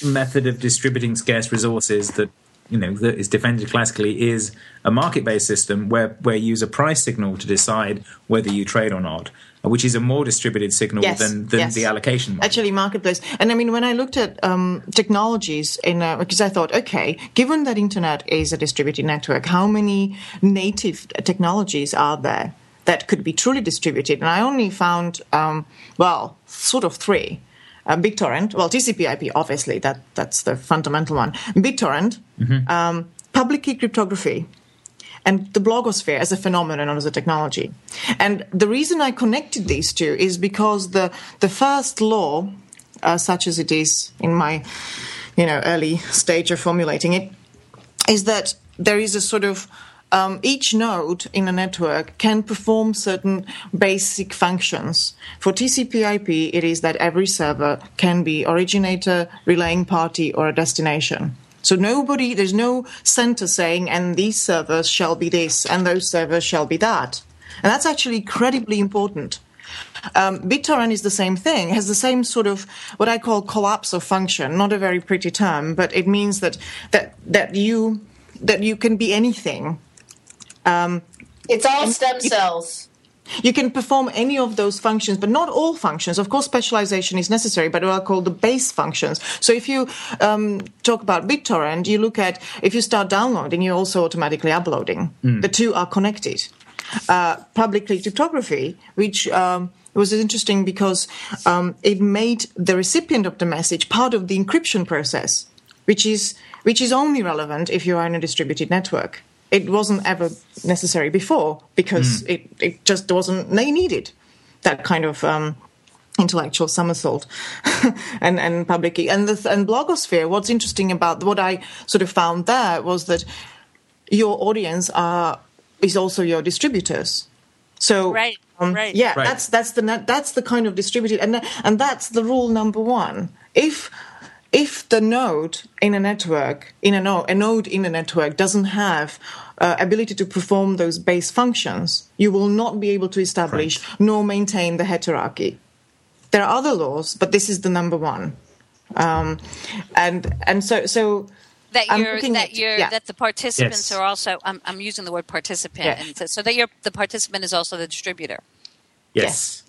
method of distributing scarce resources that you know that is defended classically is a market-based system where where you use a price signal to decide whether you trade or not, which is a more distributed signal Yes, than than yes. the allocation. one. actually marketplace. And I mean, when I looked at um, technologies in uh, because I thought, okay, given that internet is a distributed network, how many native technologies are there that could be truly distributed? And I only found, um, well, sort of three. Uh, BitTorrent, well, TCP/IP, obviously, that that's the fundamental one. BitTorrent, um, public key cryptography, and the blogosphere as a phenomenon, as a technology. And the reason I connected these two is because the the first law, uh, such as it is in my, you know, early stage of formulating it, is that there is a sort of um, each node in a network can perform certain basic functions. For TCP/IP, it is that every server can be originator, relaying party, or a destination. So nobody, there's no center saying, and these servers shall be this, and those servers shall be that. And that's actually incredibly important. Um, BitTorrent is the same thing, has the same sort of what I call collapse of function. Not a very pretty term, but it means that that that you that you can be anything. It's all stem cells. You can perform any of those functions, but not all functions. Of course, specialization is necessary, but what are called the base functions. So if you um, talk about BitTorrent, you look at if you start downloading, you're also automatically uploading. The two are connected. Uh, public key cryptography, which um, was interesting because um, it made the recipient of the message part of the encryption process, which is which is only relevant if you are in a distributed network. It wasn't ever necessary before because it, it just wasn't they needed that kind of um, intellectual somersault *laughs* and and public and the and blogosphere what's interesting about what i sort of found there was that your audience are is also your distributors so Right, right. yeah Right. that's that's the that's the kind of distributed and and that's the rule number one if if the node in a network in a node, a node in a network doesn't have uh, ability to perform those base functions you will not be able to establish nor maintain the heterarchy there are other laws but this is the number one um, and and so so that I'm you're that at- you're yeah. that the participants Yes. are also I'm, I'm using the word participant Yeah. and so, so that you're the participant is also the distributor Yes. Uh,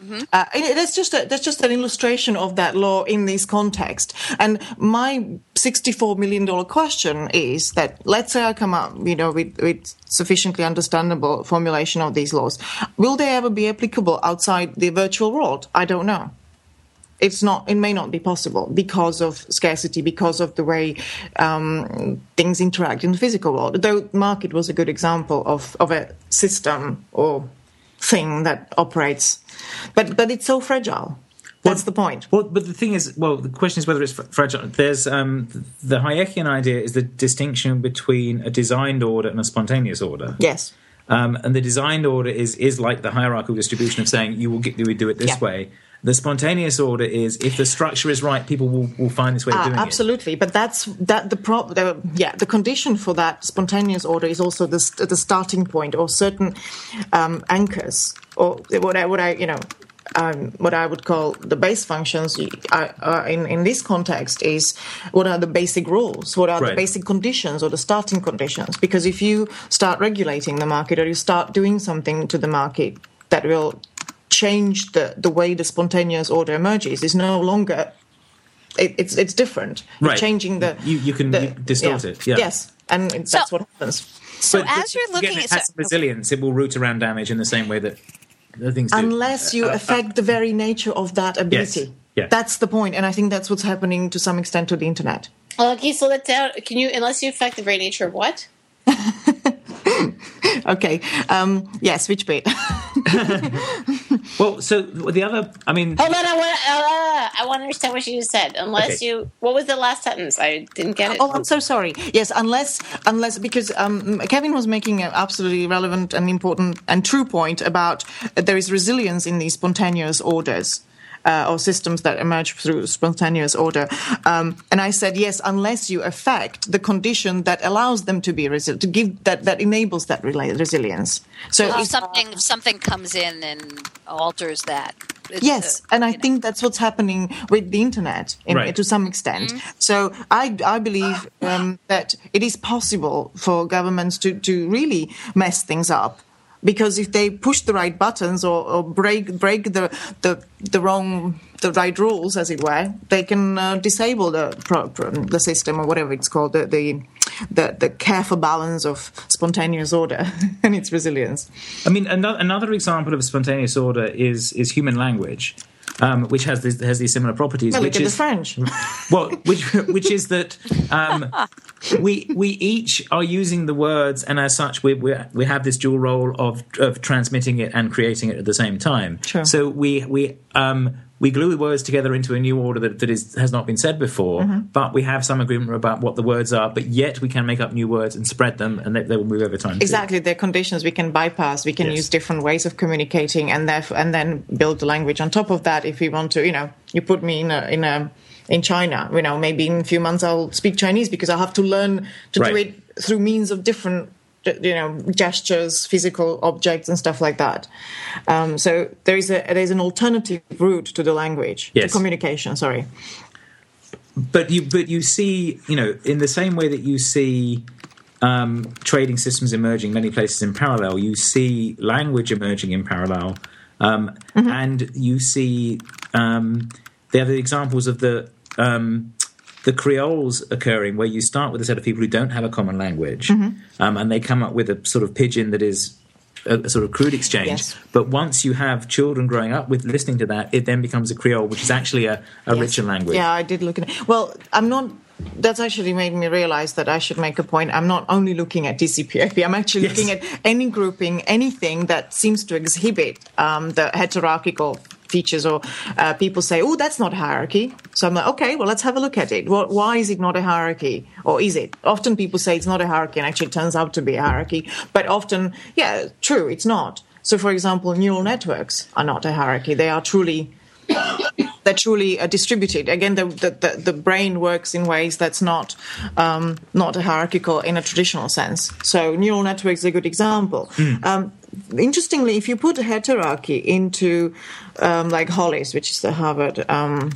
and it- that's just a, that's just an illustration of that law in this context. And my sixty-four million dollar question is that let's say I come up, you know, with, with sufficiently understandable formulation of these laws, will they ever be applicable outside the virtual world? I don't know. It's not. It may not be possible because of scarcity, because of the way um, things interact in the physical world. Though market was a good example of of a system or thing that operates, but but it's so fragile. That's the point. Well, but the thing is, well, the question is whether it's fr- fragile. There's um, the Hayekian idea is the distinction between a designed order and a spontaneous order. Yes. Um, and the designed order is is like the hierarchical distribution of saying you will get we do it this Yeah. way. The spontaneous order is if the structure is right, people will, will find this way of Ah, doing absolutely, but that's that the prop. The, yeah, the condition for that spontaneous order is also the st- the starting point or certain um, anchors or what I what I you know. Um, what I would call the base functions uh, uh, in in this context is what are the basic rules, what are the basic conditions or the starting conditions. Because if you start regulating the market or you start doing something to the market that will change the, the way the spontaneous order emerges, is no longer it, it's it's different. You're Right. changing the You- you can the- distort it, yeah. Yes, and it- that's what happens. so But- but as you're again, looking it at has so, resilience. It will route around damage in the same way that the things do. Unless you Uh, uh, affect the very nature of that ability. Yes. Yeah. That's the point, and I think that's what's happening to some extent to the internet. Okay, so let's out. Can you, unless you affect the very nature of what? *laughs* *laughs* Okay, um, yes, which bit? Well, so the other, I mean, Hold on, I want. Uh, I want to understand what you just said. Unless Okay. you, what was the last sentence? I didn't get it. Oh, I'm so sorry. Yes, unless unless because um, Kevin was making an absolutely relevant and important and true point about uh, there is resilience in these spontaneous orders. Uh, or systems that emerge through spontaneous order, um, and I said yes, unless you affect the condition that allows them to be resilient, to give that that enables that rela- resilience. So if if- something if something comes in and alters that it's, Yes, uh, and I know. think that's what's happening with the internet in, Right. to some extent. So I, I believe um, that it is possible for governments to, to really mess things up. Because if they push the right buttons or, or break break the, the the wrong the right rules, as it were, they can uh, disable the pro, pro, the system or whatever it's called, the the the, the careful balance of spontaneous order *laughs* and its resilience. I mean, another, another example of spontaneous order is is human language, um, which has this, has these similar properties. Well, which look is, French. *laughs* well, which which is that um, we we each are using the words, and as such, we we, we have this dual role of of transmitting it and creating it at the same time. Sure. So we we um, we glue the words together into a new order that, that is has not been said before, Mm-hmm. but we have some agreement about what the words are. But yet we can make up new words and spread them, and they, they will move over time. Exactly, there are conditions we can bypass. We can Yes. use different ways of communicating, and therefore, and then build the language on top of that. If we want to, you know, you put me in a in a in China, you know, maybe in a few months I'll speak Chinese because I'll have to learn to do it through means of different, you know, gestures, physical objects, and stuff like that. Um, so there is a there's an alternative route to the language, Yes. to communication. Sorry. but you but you see you know in the same way that you see um, trading systems emerging many places in parallel you see language emerging in parallel um, and you see um, the other examples of the um, the creoles occurring where you start with a set of people who don't have a common language um, and they come up with a sort of pidgin that is a, sort of crude exchange Yes. but once you have children growing up with listening to that it then becomes a creole which is actually a, a Yes. richer language Yeah, I did look at it. Well, I'm not that's actually made me realize that I should make a point. I'm not only looking at TCP/IP, I'm actually Yes. looking at any grouping, anything that seems to exhibit um, the hierarchical features or uh, people say, oh, that's not hierarchy. So I'm like, okay, well, let's have a look at it. Well, why is it not a hierarchy? Or is it? Often people say it's not a hierarchy and actually it turns out to be a hierarchy. But often, yeah, true, it's not. So, for example, neural networks are not a hierarchy. They are truly they're truly uh, distributed. Again, the, the, the, the brain works in ways that's not um, not hierarchical in a traditional sense. So neural networks is a good example. Um, interestingly, if you put heterarchy into um, like Hollis, which is the Harvard um,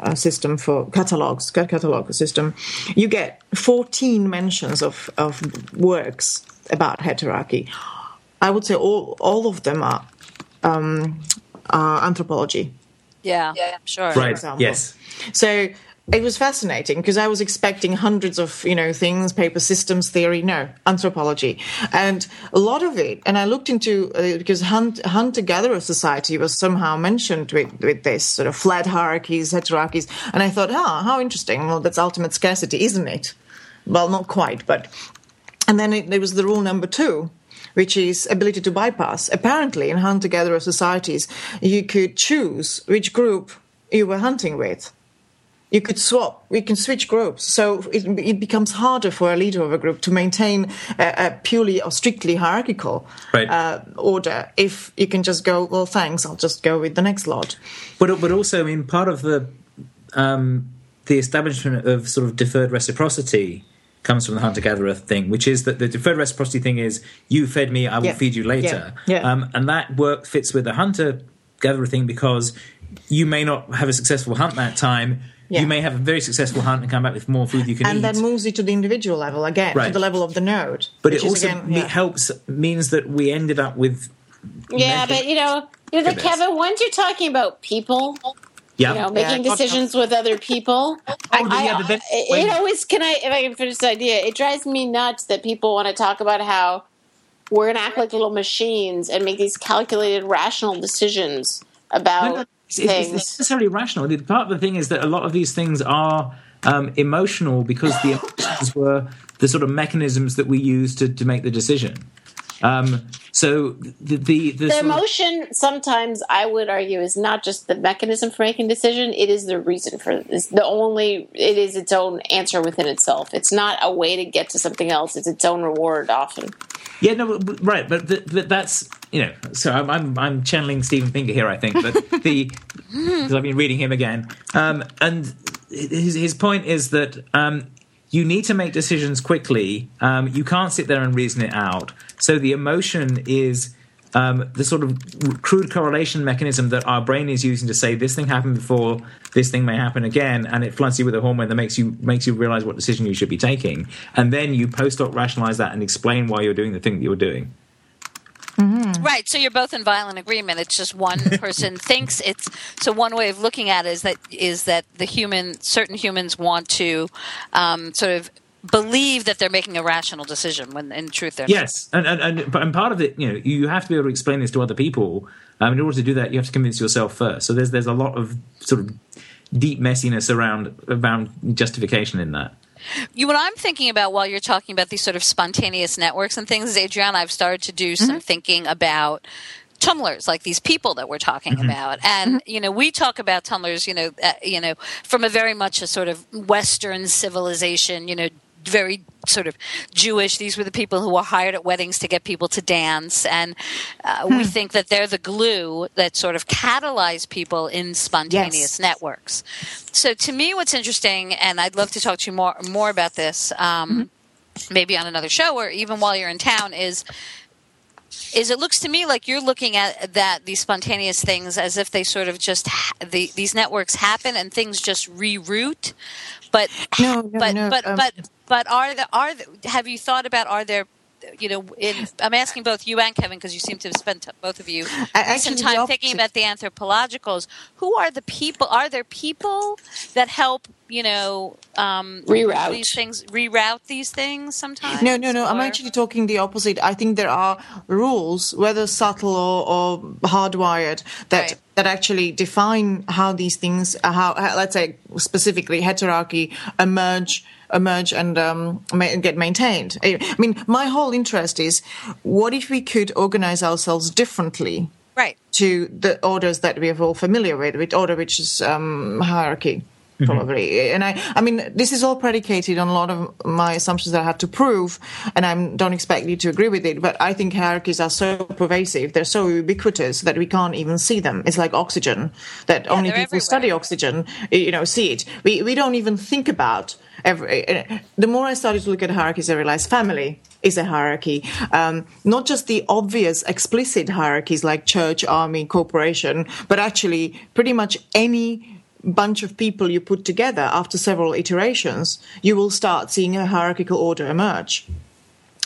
uh, system for catalogs, catalog system, you get 14 mentions of, of works about heterarchy. I would say all all of them are, um, are anthropology Yeah, yeah, sure. Right. example. Yes. So it was fascinating because I was expecting hundreds of you know things, paper systems theory, no anthropology, and a lot of it. And I looked into uh, because hunt, hunter gatherer society was somehow mentioned with with this sort of flat hierarchies, heterarchies, and I thought, ah, how interesting. Well, that's ultimate scarcity, isn't it? Well, not quite, but and then it, there was the rule number two, which is ability to bypass. Apparently, in hunter gatherer societies, you could choose which group you were hunting with. You could swap, we can switch groups. So it, it becomes harder for a leader of a group to maintain a, a purely or strictly hierarchical Right. uh, order if you can just go, well, thanks, I'll just go with the next lot. But but also, I mean, part of the um, the establishment of sort of deferred reciprocity comes from the hunter gatherer thing, which is that the deferred reciprocity thing is you fed me, I will Yeah. feed you later, Yeah. Yeah. Um, and that work fits with the hunter gatherer thing because you may not have a successful hunt that time. Yeah. You may have a very successful hunt and come back with more food you can And eat. And that moves it to the individual level again, to the level of the node. but it also again, me- yeah. helps means that we ended up with Yeah, mental- but you know, you know, Goodness. Kevin, once you're talking about people, yeah. you know, making Yeah, decisions with other people. Oh, yeah, but then- it, it always can I if I can finish this idea. It drives me nuts that people want to talk about how we're going to act like little machines and make these calculated, rational decisions about No, no, it's, it's- necessarily rational. The part of the thing is that a lot of these things are um, emotional because the emotions were the sort of mechanisms that we use to, to make the decision. Um, so the the, the, the sort of- emotion sometimes I would argue is not just the mechanism for making decision; it is the reason for it's the only. It is its own answer within itself. It's not a way to get to something else. It's its own reward often. Yeah, no, right, but, th but that's you know. So I'm, I'm I'm channeling Steven Pinker here, I think, but *laughs* the because I've been reading him again, um, and his his point is that um, you need to make decisions quickly. Um, you can't sit there and reason it out. So the emotion is um, the sort of crude correlation mechanism that our brain is using to say this thing happened before, this thing may happen again, and it floods you with a hormone that makes you makes you realize what decision you should be taking, and then you post hoc rationalize that and explain why you're doing the thing that you're doing. Right. So you're both in violent agreement. It's just one *laughs* person thinks it's so one way of looking at it is that is that the human certain humans want to um, sort of believe that they're making a rational decision when in truth they're not. Yes, and and and, and part of it, you know, you have to be able to explain this to other people. Um, in order to do that, you have to convince yourself first. So there's there's a lot of sort of deep messiness around around justification in that. You, what I'm thinking about while you're talking about these sort of spontaneous networks and things, is, Adriana, I've started to do some thinking about tummlers like these people that we're talking about and you know we talk about tummlers you know uh, you know from a very much a sort of western civilization you know very sort of Jewish. These were the people who were hired at weddings to get people to dance, and uh, we think that they're the glue that sort of catalyze people in spontaneous Yes. networks. So, to me, what's interesting, and I'd love to talk to you more more about this, um, maybe on another show or even while you're in town, is is it looks to me like you're looking at that these spontaneous things as if they sort of just ha- the, these networks happen and things just reroute but No, no, but no, but um, but but are the are the, have you thought about are there you know in i'm asking both you and kevin because you seem to have spent both of you some actually, time thinking about the anthropologicals who are the people are there people that help you know, um, Reroute. these things, reroute these things sometimes? No, no, no. I'm actually talking the opposite. I think there are rules, whether subtle or, or hardwired, that Right. that actually define how these things, how, how let's say specifically heterarchy emerge, emerge and um, ma- get maintained. I I mean, my whole interest is, what if we could organize ourselves differently right. to the orders that we are all familiar with, with order which is um, hierarchy. Probably, and I, I mean, this is all predicated on a lot of my assumptions that I have to prove, and I don't expect you to agree with it. But I think hierarchies are so pervasive, they're so ubiquitous that we can't even see them. It's like oxygen, that only they're people who study oxygen, you know, see it. We we don't even think about every. uh, The more I started to look at hierarchies, I realized family is a hierarchy. Um, not just the obvious, explicit hierarchies like church, army, corporation, but actually pretty much any bunch of people you put together after several iterations, you will start seeing a hierarchical order emerge.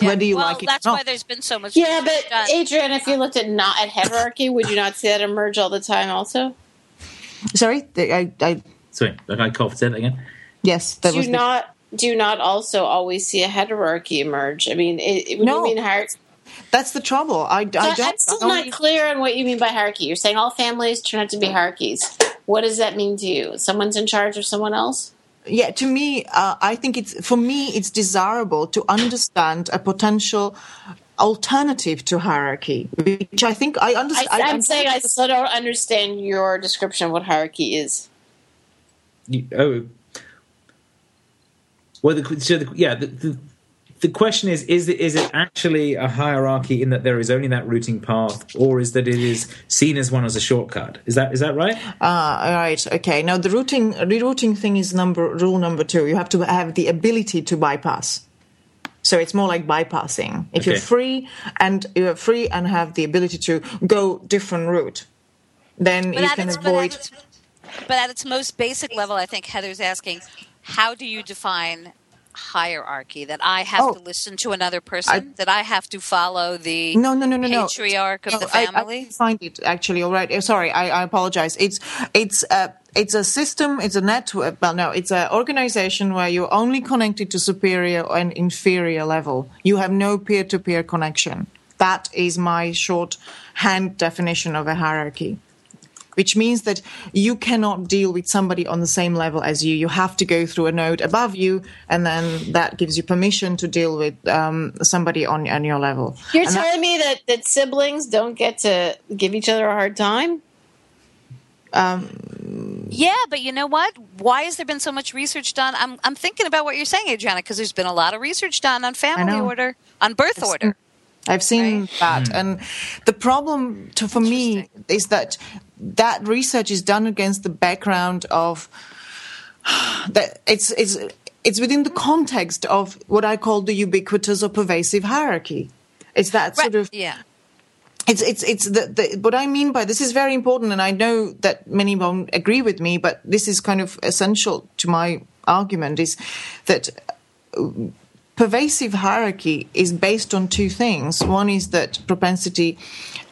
Whether you well, like it that's or why there's been so much. Yeah, but done. Adrian, if you looked at not at hierarchy, would you not see that emerge all the time? Also, Sorry, I, I, Sorry, like I coughed. Say that again. yes, that do was you the- not do you not also always see a hierarchy emerge? I mean, it, it- when No. you mean hierarchy, that's the trouble. I, I don't. I'm still I not only- clear on what you mean by hierarchy. You're saying all families turn out to be hierarchies. What does that mean to you? Someone's in charge of someone else? yeah to me uh, i think it's for me it's desirable to understand a potential alternative to hierarchy which i think i I, understand I'm saying I still don't understand your description of what hierarchy is. You, oh, well, the, so the, yeah, the, the the question is: is it is it actually a hierarchy in that there is only that routing path, or is that it is seen as one as a shortcut? Is that is that right? Ah, all right. Okay. Now the routing rerouting thing is number rule number two. You have to have the ability to bypass. So it's more like bypassing. If you're free and you're free and have the ability to go different route then But you can its- but at avoid its- But at its most basic level, I think Heather's asking, how do you define hierarchy? That I have Oh. to listen to another person? that I have to follow the No, no, no, no, no. patriarch of No, the family? I, find it actually all right. Uh, Sorry, I, I apologize. It's it's a it's a system. It's a network. Well, no, it's an organization where you're only connected to superior and inferior level. You have no peer to peer connection. That is my shorthand definition of a hierarchy. Which means that you cannot deal with somebody on the same level as you. You have to go through a node above you, and then that gives you permission to deal with um, somebody on, on your level. You're And that- telling me that, that siblings don't get to give each other a hard time? Yeah, but you know what? Why has there been so much research done? I'm, I'm thinking about what you're saying, Adriana, because there's been a lot of research done on family order, on birth order. I've seen Right? that, and the problem to, for me is that that research is done against the background of *sighs* that it's it's it's within the context of what I call the ubiquitous or pervasive hierarchy. It's that Right. sort of yeah. it's it's it's the, the what I mean by this is very important, and I know that many won't agree with me, but this is kind of essential to my argument: is that uh, pervasive hierarchy is based on two things. One is that propensity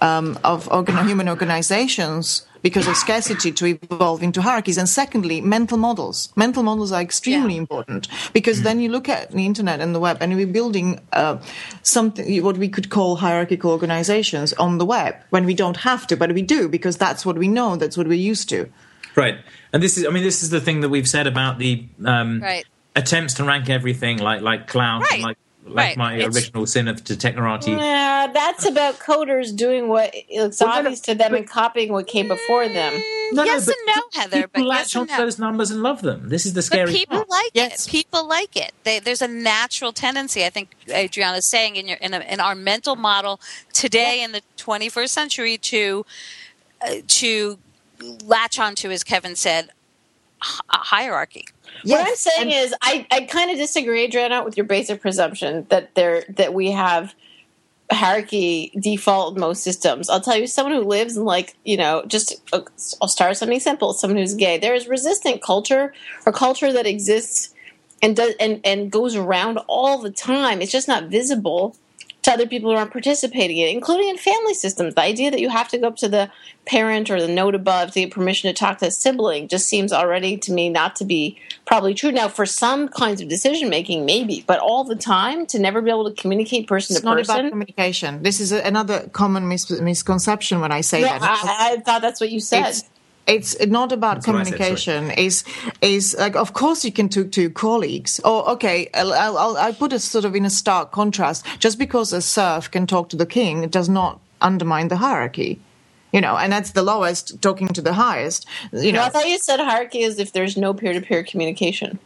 um, of organ- human organizations because of scarcity to evolve into hierarchies, and secondly, mental models. Mental models are extremely Yeah. important because then you look at the internet and the web, and we're building uh, something what we could call hierarchical organizations on the web when we don't have to, but we do because that's what we know, that's what we're used to. Right. And this is, I mean, this is the thing that we've said about the um, Right. attempts to rank everything like like cloud, Right. like like Right. my It's- original sin of to technorati. Yeah, that's about coders doing what looks Well, no, no, obvious to them but- and copying what came before them. No, Yes but and no, Heather, People but latch yes and onto no. those numbers and love them. This is the But scary people part. like Yes. it. People like it. They, there's a natural tendency. I think Adriana is saying in your in, a, in our mental model today in the 21st century to uh, to latch onto, as Kevin said, h- a hierarchy. what I'm saying is, I, I kind of disagree, Adriana, with your basic presumption that there that we have hierarchy default in most systems. I'll tell you, someone who lives in like you know, just uh, I'll start with something simple. Someone who's gay. There is resistant culture or culture that exists and does and and goes around all the time. It's just not visible to other people who aren't participating in it, including in family systems. The idea that you have to go up to the parent or the note above to get permission to talk to a sibling just seems already to me not to be probably true. Now, for some kinds of decision making, maybe, but all the time to never be able to communicate person It's to not person. about communication. This is a, another common mis- misconception when I say that. I, I thought that's what you said. it's it's not about That's what said, communication. Is is like of course you can talk to colleagues. Or okay, I'll, I'll, I'll put it sort of in a stark contrast. Just because a serf can talk to the king, it does not undermine the hierarchy. You know, and that's the lowest talking to the highest. You No, know, I thought you said hierarchy is if there's no peer to peer communication.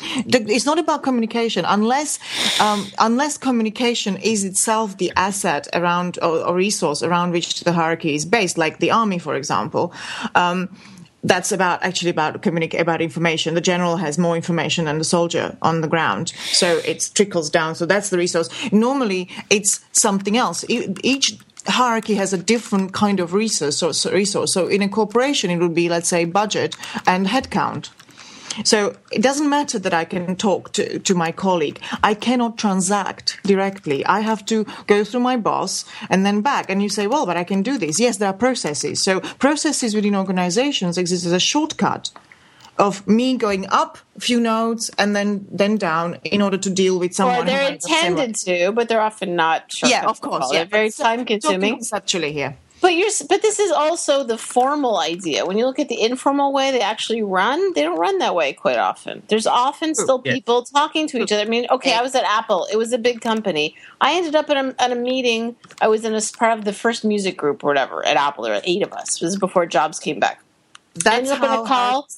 It's not about communication. Unless um, unless communication is itself the asset around or, or resource around which the hierarchy is based like the army for example um, that's about actually about communicate about information. The general has more information than the soldier on the ground so it trickles down. So that's the resource. Normally it's something else. Each hierarchy has a different kind of resource so, so resource. So in a corporation it would be let's say budget and headcount so it doesn't matter that I can talk to, to my colleague. I cannot transact directly. I have to go through my boss and then back. And you say, well, but I can do this. Yes, there are processes. So processes within organizations exist as a shortcut of me going up a few nodes and then then down in order to deal with someone. Or they're who might have similar- intended to, but they're often not. Yeah, of course. Yeah, very time consuming. Conceptually here. But you're, but this is also the formal idea. When you look at the informal way they actually run, they don't run that way quite often. There's often oh, still Yeah. people talking to each other. I mean, okay, I was at Apple. It was a big company. I ended up at a, at a meeting. I was in a part of the first music group or whatever at Apple. There were eight of us. This was before Jobs came back. I That's ended up in a call.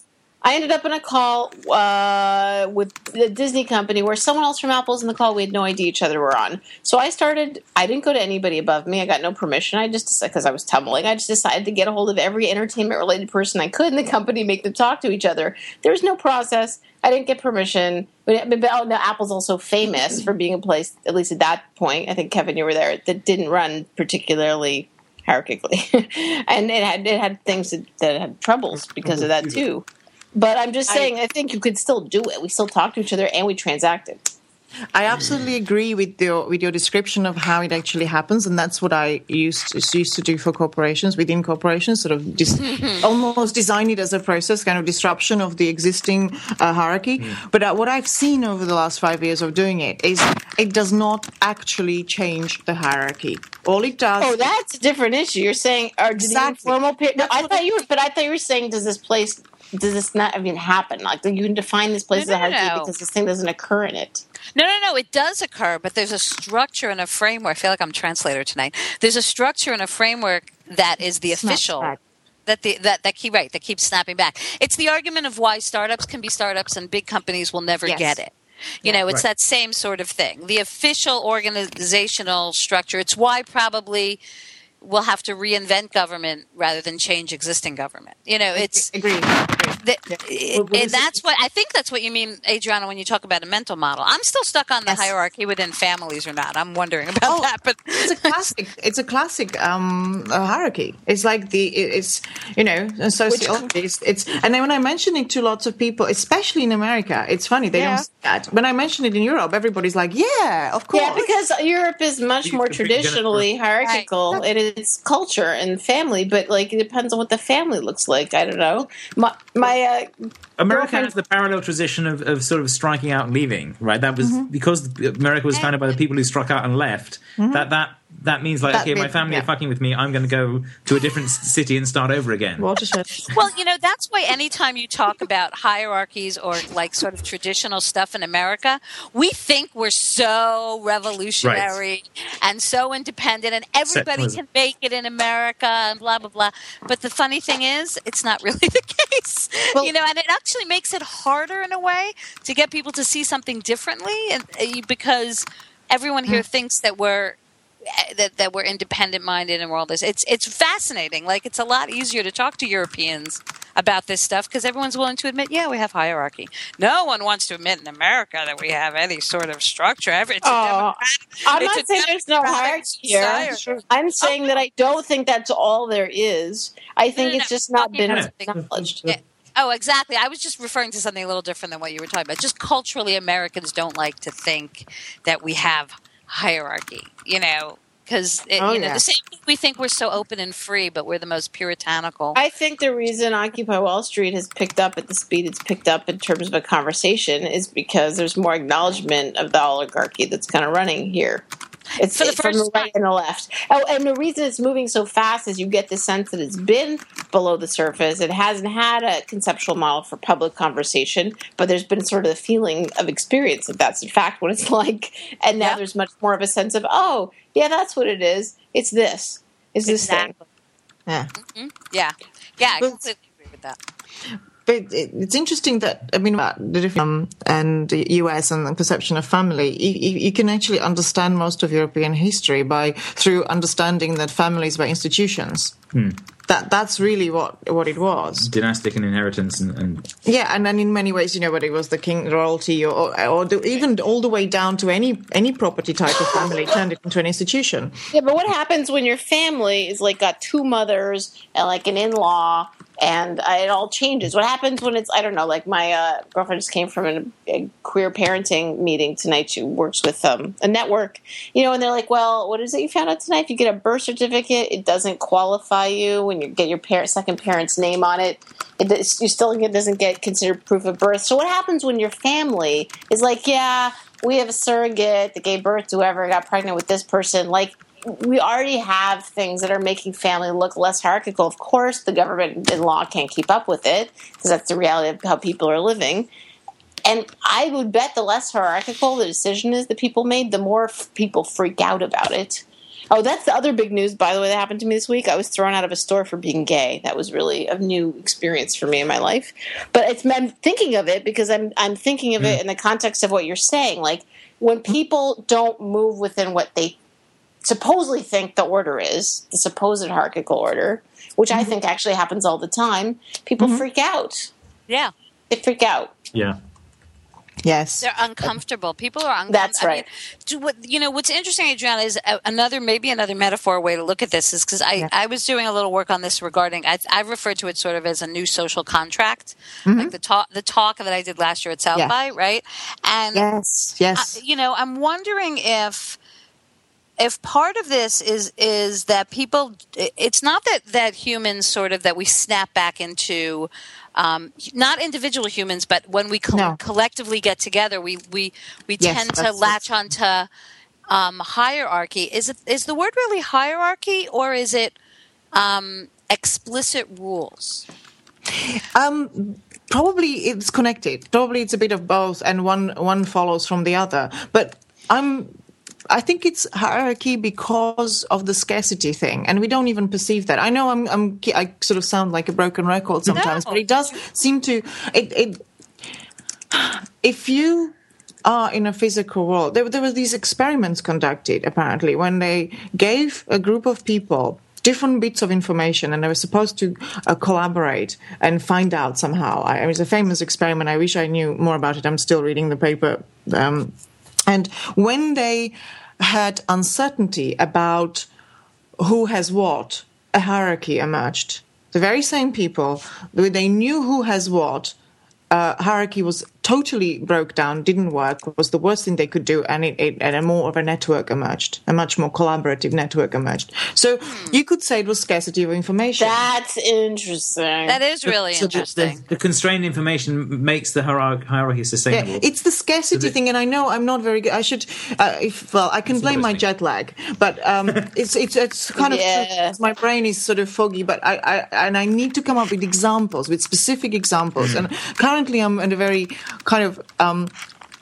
I ended up in a call uh, with the Disney company where someone else from Apple was in the call. We had no idea each other were on. So I started. I didn't go to anybody above me. I got no permission. I just because I was tummeling. I just decided to get a hold of every entertainment related person I could in the company, make them talk to each other. There was no process. I didn't get permission. But, but oh, now Apple's also famous for being a place, at least at that point. I think Kevin, you were there. That didn't run particularly hierarchically, *laughs* and it had it had things that, that had troubles because of that too. But I'm just saying, I, think you could still do it. We still talk to each other and we transacted. I absolutely agree with your with your description of how it actually happens, and that's what I used to, used to do for corporations within corporations, sort of dis- almost design it as a process, kind of disruption of the existing uh, hierarchy. But uh, what I've seen over the last five years of doing it is it does not actually change the hierarchy. All it does. Oh, that's a different issue. You're saying, or do Exactly. the informal? No, I thought you were, but I thought you were saying, does this place, does this not even happen? Like, you can define this place No, as a no, no, hierarchy no. because this thing doesn't occur in it. No, no, no. It does occur, but there's a structure and a framework. I feel like I'm translator tonight. There's a structure and a framework that is the Snaps official. That the that that keep right that keeps snapping back. It's the argument of why startups can be startups and big companies will never Yes. get it. You know, it's Right. that same sort of thing. The official organizational structure. It's why probably we'll have to reinvent government rather than change existing government. You know, it's agree. agree. the, Well, well, and that's what I think. That's what you mean, Adriana, when you talk about a mental model. I'm still stuck on the Yes. hierarchy within families or not. I'm wondering about Oh, that, but it's a classic. It's a classic um, uh, hierarchy. It's like the it's you know sociology. It's, it's and then when I mention it to lots of people, especially in America, it's funny they Yeah. don't see that. When I mention it in Europe, everybody's like, "Yeah, of course." Yeah, because Europe is much more completely get it. traditionally hierarchical in its culture and family, but like it depends on what the family looks like. I don't know. My, my uh, America has the parallel tradition of, of sort of striking out and leaving, right? That was Mm-hmm. because America was founded by the people who struck out and left. That that that means like, That okay, my family yeah. are fucking with me. I'm going to go to a different city and start over again. watershed. well, you know, that's why anytime you talk about hierarchies or like sort of traditional stuff in America, we think we're so revolutionary and so independent and everybody can make it in America and blah, blah, blah. But the funny thing is, it's not *laughs* really the case. Well- you know, and it actually makes it harder in a way to get people to see something differently and, uh, because everyone here thinks that we're that, that we're independent minded and we're all this. It's it's fascinating. Like it's a lot easier to talk to Europeans about this stuff because everyone's willing to admit, yeah, we have hierarchy. No one wants to admit in America that we have any sort of structure. Every- It's Oh, I'm it's not saying there's no hierarchy here. I'm saying that I oh. don't think that's all there is. I think no, it's no. just not been acknowledged. Yeah. Oh, exactly. I was just referring to something a little different than what you were talking about. Just culturally, Americans don't like to think that we have hierarchy. You know, because Oh, you know yeah. the same. We think we're so open and free, but we're the most puritanical. I think the reason Occupy Wall Street has picked up at the speed it's picked up in terms of a conversation is because there's more acknowledgement of the oligarchy that's kind of running here. It's For the it's from the first right and the left. Oh, and the reason it's moving so fast is you get the sense that it's been below the surface. It hasn't had a conceptual model for public conversation, but there's been sort of the feeling of experience that that's in fact what it's *laughs* like. And now Yeah. there's much more of a sense of, oh, yeah, that's what it is. It's this. It's this thing. Exactly. Yeah. Mm-hmm. Yeah, yeah, I completely agree with that. But it- it's interesting that I mean, about the different um, and the US and the perception of family. You, you, you can actually understand most of European history by through understanding that families were institutions. That that's really what what it was. Dynastic and inheritance, and, and Yeah, and then in many ways, you know, whether it was the king royalty or or, or the, even all the way down to any any property type of family turned it into an institution. Yeah, but what happens when your family is like got two mothers and like an in law, and uh, it all changes? What happens when it's I don't know? Like my uh, girlfriend just came from a queer parenting meeting tonight. She works with um, a network, you know, and they're like, "Well, what is it you found out tonight? If you get a birth certificate, it doesn't qualify you when you get your parent, second parent's name on it. It you still it doesn't get considered proof of birth. So what happens when your family is like, yeah, we have a surrogate that gave birth to whoever got pregnant with this person, like we already have things that are making family look less hierarchical. Of course, the government and law can't keep up with it because that's the reality of how people are living. And I would bet the less hierarchical the decision is that people made, the more f- people freak out about it. Oh, that's the other big news, by the way, that happened to me this week. I was thrown out of a store for being gay. That was really a new experience for me in my life. But it's I'm thinking of it because I'm I'm thinking of it hmm. in the context of what you're saying. Like when people don't move within what they supposedly think the order is, the supposed hierarchical order, which I mm-hmm. think actually happens all the time, people mm-hmm. freak out. Yeah, They freak out. yeah. Yes. they're uncomfortable. People are uncomfortable. That's right. do what you know? What's interesting, Adriana, is uh, another maybe another metaphor way to look at this is because I, I was doing a little work on this regarding. I, I referred to it sort of as a new social contract, mm-hmm. like the talk the talk that I did last year at South Yeah. by, right? And Yes. Yes. uh, you know, I'm wondering if if part of this is is that people it's not that that humans sort of that we snap back into um, not individual humans but when we co- No. collectively get together we we we Yes, tend to latch onto um, hierarchy is it is the word really hierarchy or is it um, explicit rules Um, probably it's connected. Probably it's a bit of both, and one one follows from the other. But I'm. I think it's hierarchy because of the scarcity thing, and we don't even perceive that. I know I'm, I'm I sort of sound like a broken record sometimes, No. but it does seem to. It, it if you are in a physical world, there, there were these experiments conducted apparently when they gave a group of people different bits of information and they were supposed to uh, collaborate and find out somehow. I, it was a famous experiment. I wish I knew more about it. I'm still reading the paper. Um, and when they had uncertainty about who has what, a hierarchy emerged. The very same people, they knew who has what. Uh, hierarchy was totally broke down, didn't work, was the worst thing they could do, and it, it and a more of a network emerged, a much more collaborative network emerged. So you could say it was scarcity of information. That's interesting. that is really So the- interesting The, the constrained information makes the hierarchy, hierarchy sustainable. Yeah, it's the scarcity So thing, and I know I'm not very good. I should, uh, if, well, I can blame my jet lag, but um, *laughs* it's it's it's kind of Yeah. my brain is sort of foggy. But I, I and I need to come up with examples, with specific examples. And currently, I'm in a very kind of um,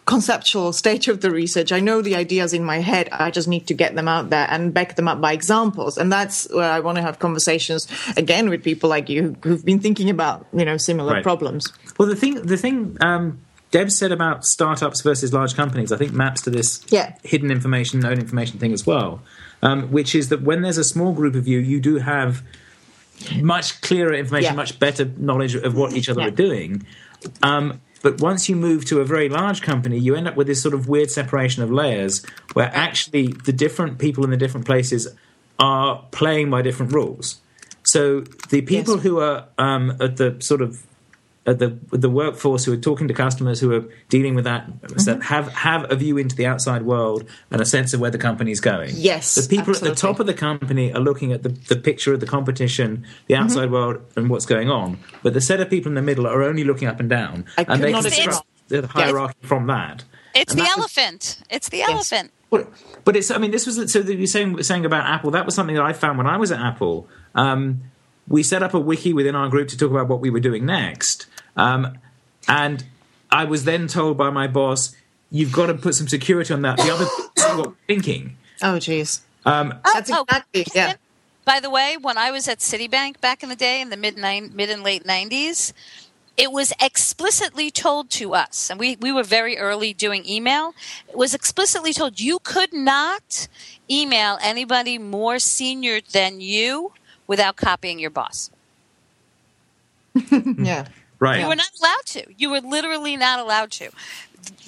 conceptual stage of the research. I know the ideas in my head. I just need to get them out there and back them up by examples. And that's where I want to have conversations again with people like you who've been thinking about you know similar Right. problems. Well, the thing, the thing um, Deb said about startups versus large companies, I think maps to this Yeah. hidden information, known information thing as well. Um, which is that when there's a small group of you, you do have much clearer information, Yeah. much better knowledge of what each other Yeah. are doing. Um, but once you move to a very large company, you end up with this sort of weird separation of layers where actually the different people in the different places are playing by different rules. So the people Yes. who are um, at the sort of the the workforce who are talking to customers who are dealing with that Mm-hmm. have have a view into the outside world and a sense of where the company's going. Yes, the people at the top of the company are looking at the, the picture of the competition, the Mm-hmm. outside world, and what's going on. But the set of people in the middle are only looking up and down, I and could they not agree construct the hierarchy from that. It's And the that was- elephant. It's the elephant. But, but it's. I mean, this was so that you're saying saying about Apple. That was something that I found when I was at Apple. Um, we set up a wiki within our group to talk about what we were doing next, um, and I was then told by my boss, "You've got to put some security on that." The other *laughs* what we're thinking. Oh, jeez. Um, That's oh, exactly yeah. By the way, when I was at Citibank back in the day, in the mid nine, mid and late nineties, it was explicitly told to us, and we, we were very early doing email. It was explicitly told you could not email anybody more senior than you without copying your boss. *laughs* Yeah. right. You were not allowed to. You were literally not allowed to.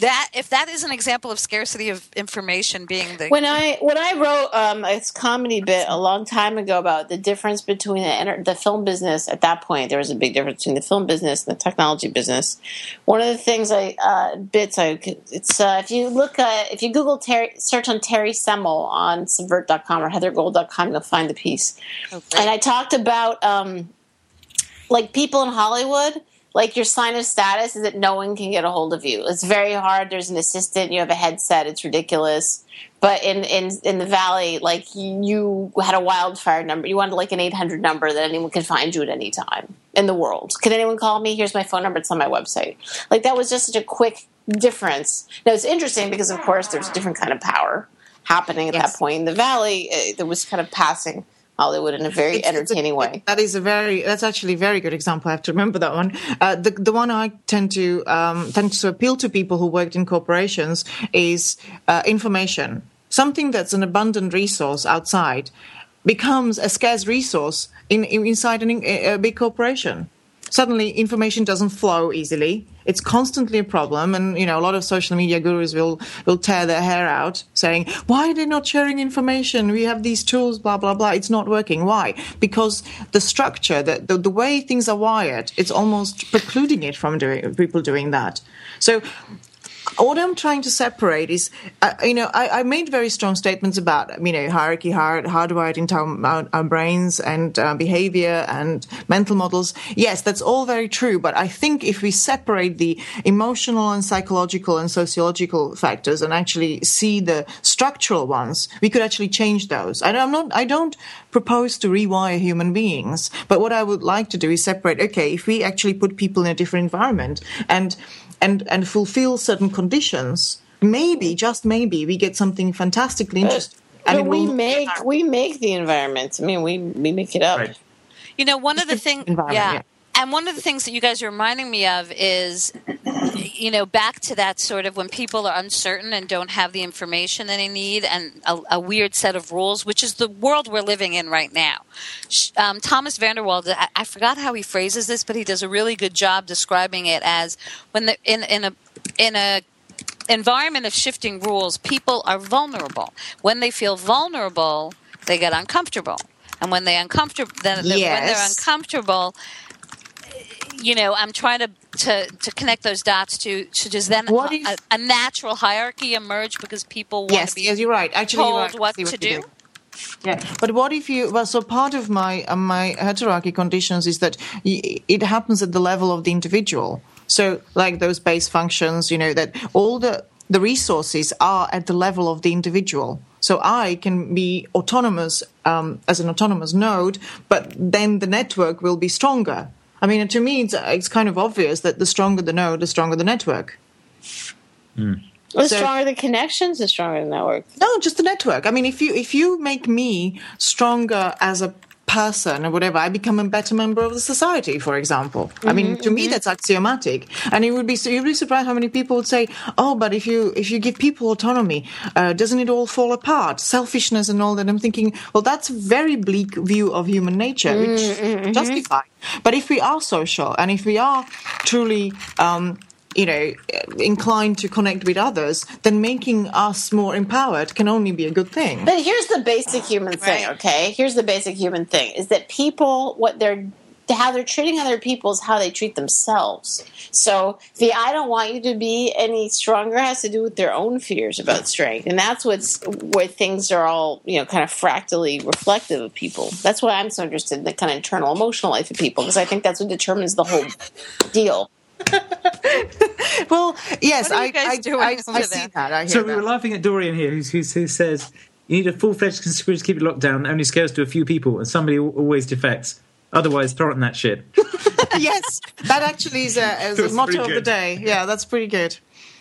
That if that is an example of scarcity of information being the When I when I wrote um, a comedy bit a long time ago about the difference between the, the film business at that point, there was a big difference between the film business and the technology business. One of the things I uh, bits I it's uh, if you look at if you Google Terry search on Terry Semel on Subvert.com or HeatherGold.com, you'll find the piece. Oh, great. and I talked about um, like people in Hollywood, like your sign of status is that no one can get a hold of you. It's very hard. There's an assistant. You have a headset. It's ridiculous. But in in in the valley, like you had a wildfire number. You wanted like an 800 number that anyone could find you at any time in the world. Can anyone call me? Here's my phone number. It's on my website. Like that was just such a quick difference. Now it's interesting because of course there's a different kind of power happening at Yes. that point in the valley. That was kind of passing Hollywood in a very It's- it's a- entertaining way. That is a very that's actually a very good example. I have to remember that one. Uh, the the one I tend to um, tend to appeal to people who worked in corporations is uh, information. Something that's an abundant resource outside becomes a scarce resource in, in inside an, a big corporation. Suddenly, information doesn't flow easily. It's constantly a problem, and you know a lot of social media gurus will will tear their hair out, saying, "Why are they not sharing information? We have these tools, blah blah blah. It's not working. Why? Because the structure, the the, the way things are wired, it's almost precluding it from doing people doing that. So what I'm trying to separate is, uh, you know, I, I made very strong statements about, you know, hierarchy hard, hardwired into our, our, our brains and uh, behavior and mental models. Yes, that's all very true. But I think if we separate the emotional and psychological and sociological factors and actually see the structural ones, we could actually change those. I'm not, I don't propose to rewire human beings, but what I would like to do is separate. Okay, if we actually put people in a different environment and and and fulfill certain conditions, maybe just maybe we get something fantastically interesting. But it we will- make we make the environment. I mean, we we make it up. Right. You know, one of the things, yeah. yeah. And one of the things that you guys are reminding me of is, you know, back to that sort of when people are uncertain and don't have the information that they need and a, a weird set of rules, which is the world we're living in right now. Um, Thomas Vander Wal, I, I forgot how he phrases this, but he does a really good job describing it as when the, in, in a, in a environment of shifting rules, people are vulnerable. When they feel vulnerable, they get uncomfortable. And when they uncomfortable, then when they're uncomfortable, you know, I'm trying to, to, to connect those dots to, to just then What a, a natural hierarchy emerge because people want Yes, to be yes, you're right. Actually, told right. what See to you're do. Yeah, but what if you? Well, so part of my uh, my heterarchy conditions is that y- it happens at the level of the individual. So, like those base functions, you know, that all the the resources are at the level of the individual. So I can be autonomous um, as an autonomous node, but then the network will be stronger. I mean, to me, it's, it's kind of obvious that the stronger the node, the stronger the network. Hmm. The So- stronger the connections, the stronger the network. No, just the network. I mean, if you if you make me stronger as a person or whatever, I become a better member of the society. For example, I mean, to me that's axiomatic, and it would be you'd be surprised how many people would say, "Oh, but if you if you give people autonomy, uh, doesn't it all fall apart? Selfishness and all that." I'm thinking, well, that's a very bleak view of human nature, which justified. But if we are social and if we are truly um, you know, inclined to connect with others, then making us more empowered can only be a good thing. But here's the basic human thing, Right. okay? Here's the basic human thing is that people what they're how they're treating other people is how they treat themselves. So the I don't want you to be any stronger has to do with their own fears about strength, and that's what's where things are all you know kind of fractally reflective of people. That's why I'm so interested in the kind of internal emotional life of people because I think that's what determines the whole deal. *laughs* Well, yes, What I, you guys I, doing I, I see there? that. I hear So that. we were laughing at Dorian here, who's, who's, who says you need a full-fledged conspiracy to keep it locked down. Only scares to a few people, and somebody always defects. Otherwise, throw it in that shit. *laughs* *laughs* yes, that actually is a, is a motto of the day. Yeah, that's pretty good.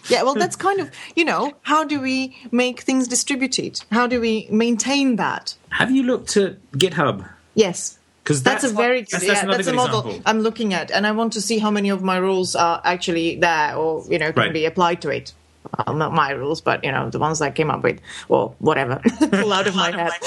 Yeah, well, that's kind of you know how do we make things distributed? How do we maintain that? Have you looked at GitHub? Yes. Because That's, a very good, that's, yeah, that's another that's a model example. I'm looking at, and I want to see how many of my rules are actually there or you know can Right. be applied to it. Well, not my rules, but you know the ones I came up with, or whatever, *laughs* pull out of my head. *laughs*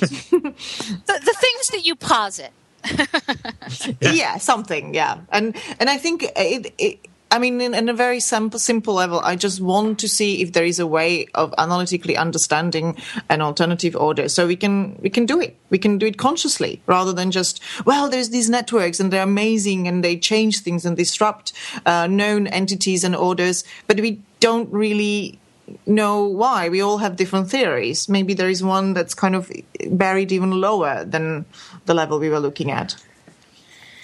The, the things that you posit. *laughs* yeah. something yeah and and i think it, it I mean, in, in a very simple, simple level, I just want to see if there is a way of analytically understanding an alternative order, so we can we can do it. We can do it consciously rather than just well, there's these networks and they're amazing and they change things and disrupt uh, known entities and orders, but we don't really know why. We all have different theories. Maybe there is one that's kind of buried even lower than the level we were looking at.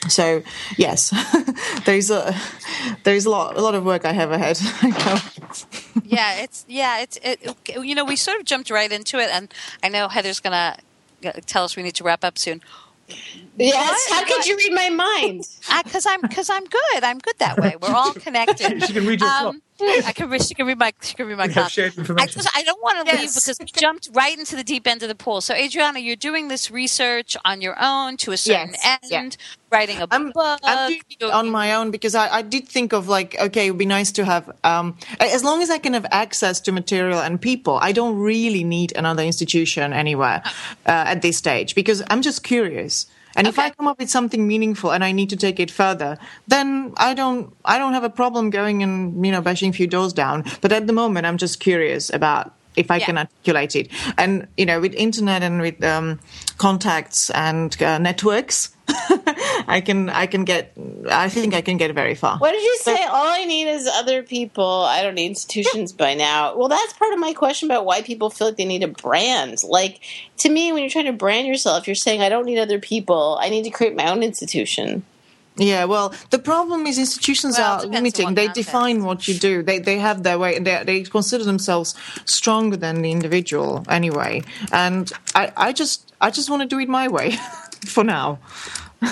So yes, *laughs* there's a there's a lot a lot of work I have ahead. *laughs* Yeah, it's yeah, it's it, you know we sort of jumped right into it, and I know Heather's gonna uh, tell us we need to wrap up soon. Yes, how could you read my mind? *laughs* Because I'm because I'm good. I'm good that way. We're all connected. She can read your Um, I can read. She can read my. She can read my. have I information. just I don't want to leave because we jumped right into the deep end of the pool. So Adriana, you're doing this research on your own to a certain Yes, end, yeah. writing a I'm, book. I'm doing it on my own because I, I did think of like, okay, it would be nice to have, um, as long as I can have access to material and people, I don't really need another institution anywhere uh, at this stage because I'm just curious. And if I come up with something meaningful and I need to take it further, then I don't, I don't have a problem going and you know bashing a few doors down. But at the moment, I'm just curious about if I Yeah. can articulate it. And you know, with internet and with um, contacts and uh, networks, *laughs* I can I can get I think I can get very far. What did you say? All I need is other people. I don't need institutions by now. Well, that's part of my question about why people feel like they need a brand. Like, to me, when you're trying to brand yourself, you're saying, I don't need other people. I need to create my own institution. Yeah, well, the problem is institutions Well, are depends limiting. They context. define what you do. They they have their way. They they consider themselves stronger than the individual anyway. And I I just I just want to do it my way *laughs* for now.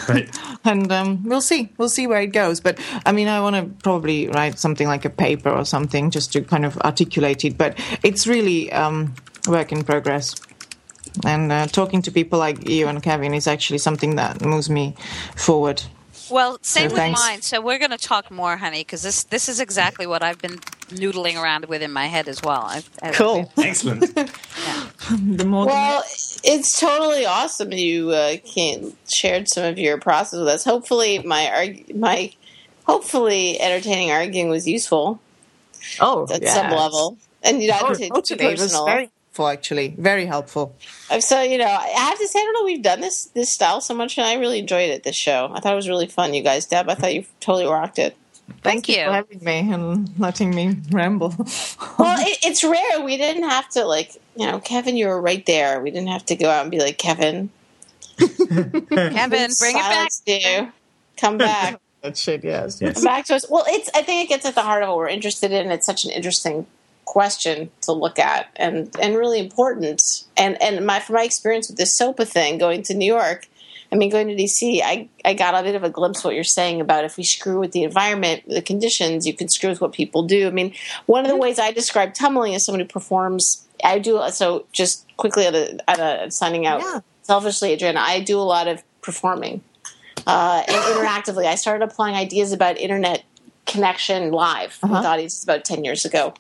Right. *laughs* and um, we'll see. We'll see where it goes. But I mean, I want to probably write something like a paper or something just to kind of articulate it. But it's really um, work in progress. And uh, talking to people like you and Kevin is actually something that moves me forward. Well, same So with thanks. mine. So we're going to talk more, honey, because this this is exactly what I've been noodling around with in my head as well. I, I, Cool. *laughs* Excellent. The more Well, it's totally awesome you uh, can shared some of your process with us. Hopefully, my arg- my hopefully entertaining arguing was useful oh, at yes. some level, and you know, I Oh, didn't take it too totally. It was personal. very helpful, actually. Very helpful. So you know, I have to say, I don't know. We've done this this style so much, and I really enjoyed it. This show, I thought it was really fun. You guys, Deb, I thought you totally rocked it. Thank you. for having me and letting me ramble. *laughs* Well, it, it's rare. We didn't have to like, you know, Kevin. You were right there. We didn't have to go out and be like, Kevin, *laughs* Kevin, *laughs* bring it back. silence you. Come back. that shit, yes. Yes. Come back to us. Well, it's. I think it gets at the heart of what we're interested in. It's such an interesting question to look at, and and really important. And and my from my experience with this SOPA thing, going to New York. I mean, going to DC, I, I got a bit of a glimpse of what you're saying about if we screw with the environment, the conditions, you can screw with what people do. I mean, one of the ways I describe tummeling is someone who performs. I do so. Just quickly at a, at a signing out. Yeah. Selfishly, Adriana, I do a lot of performing uh, and interactively. I started applying ideas about internet connection live with audiences about 10 years ago.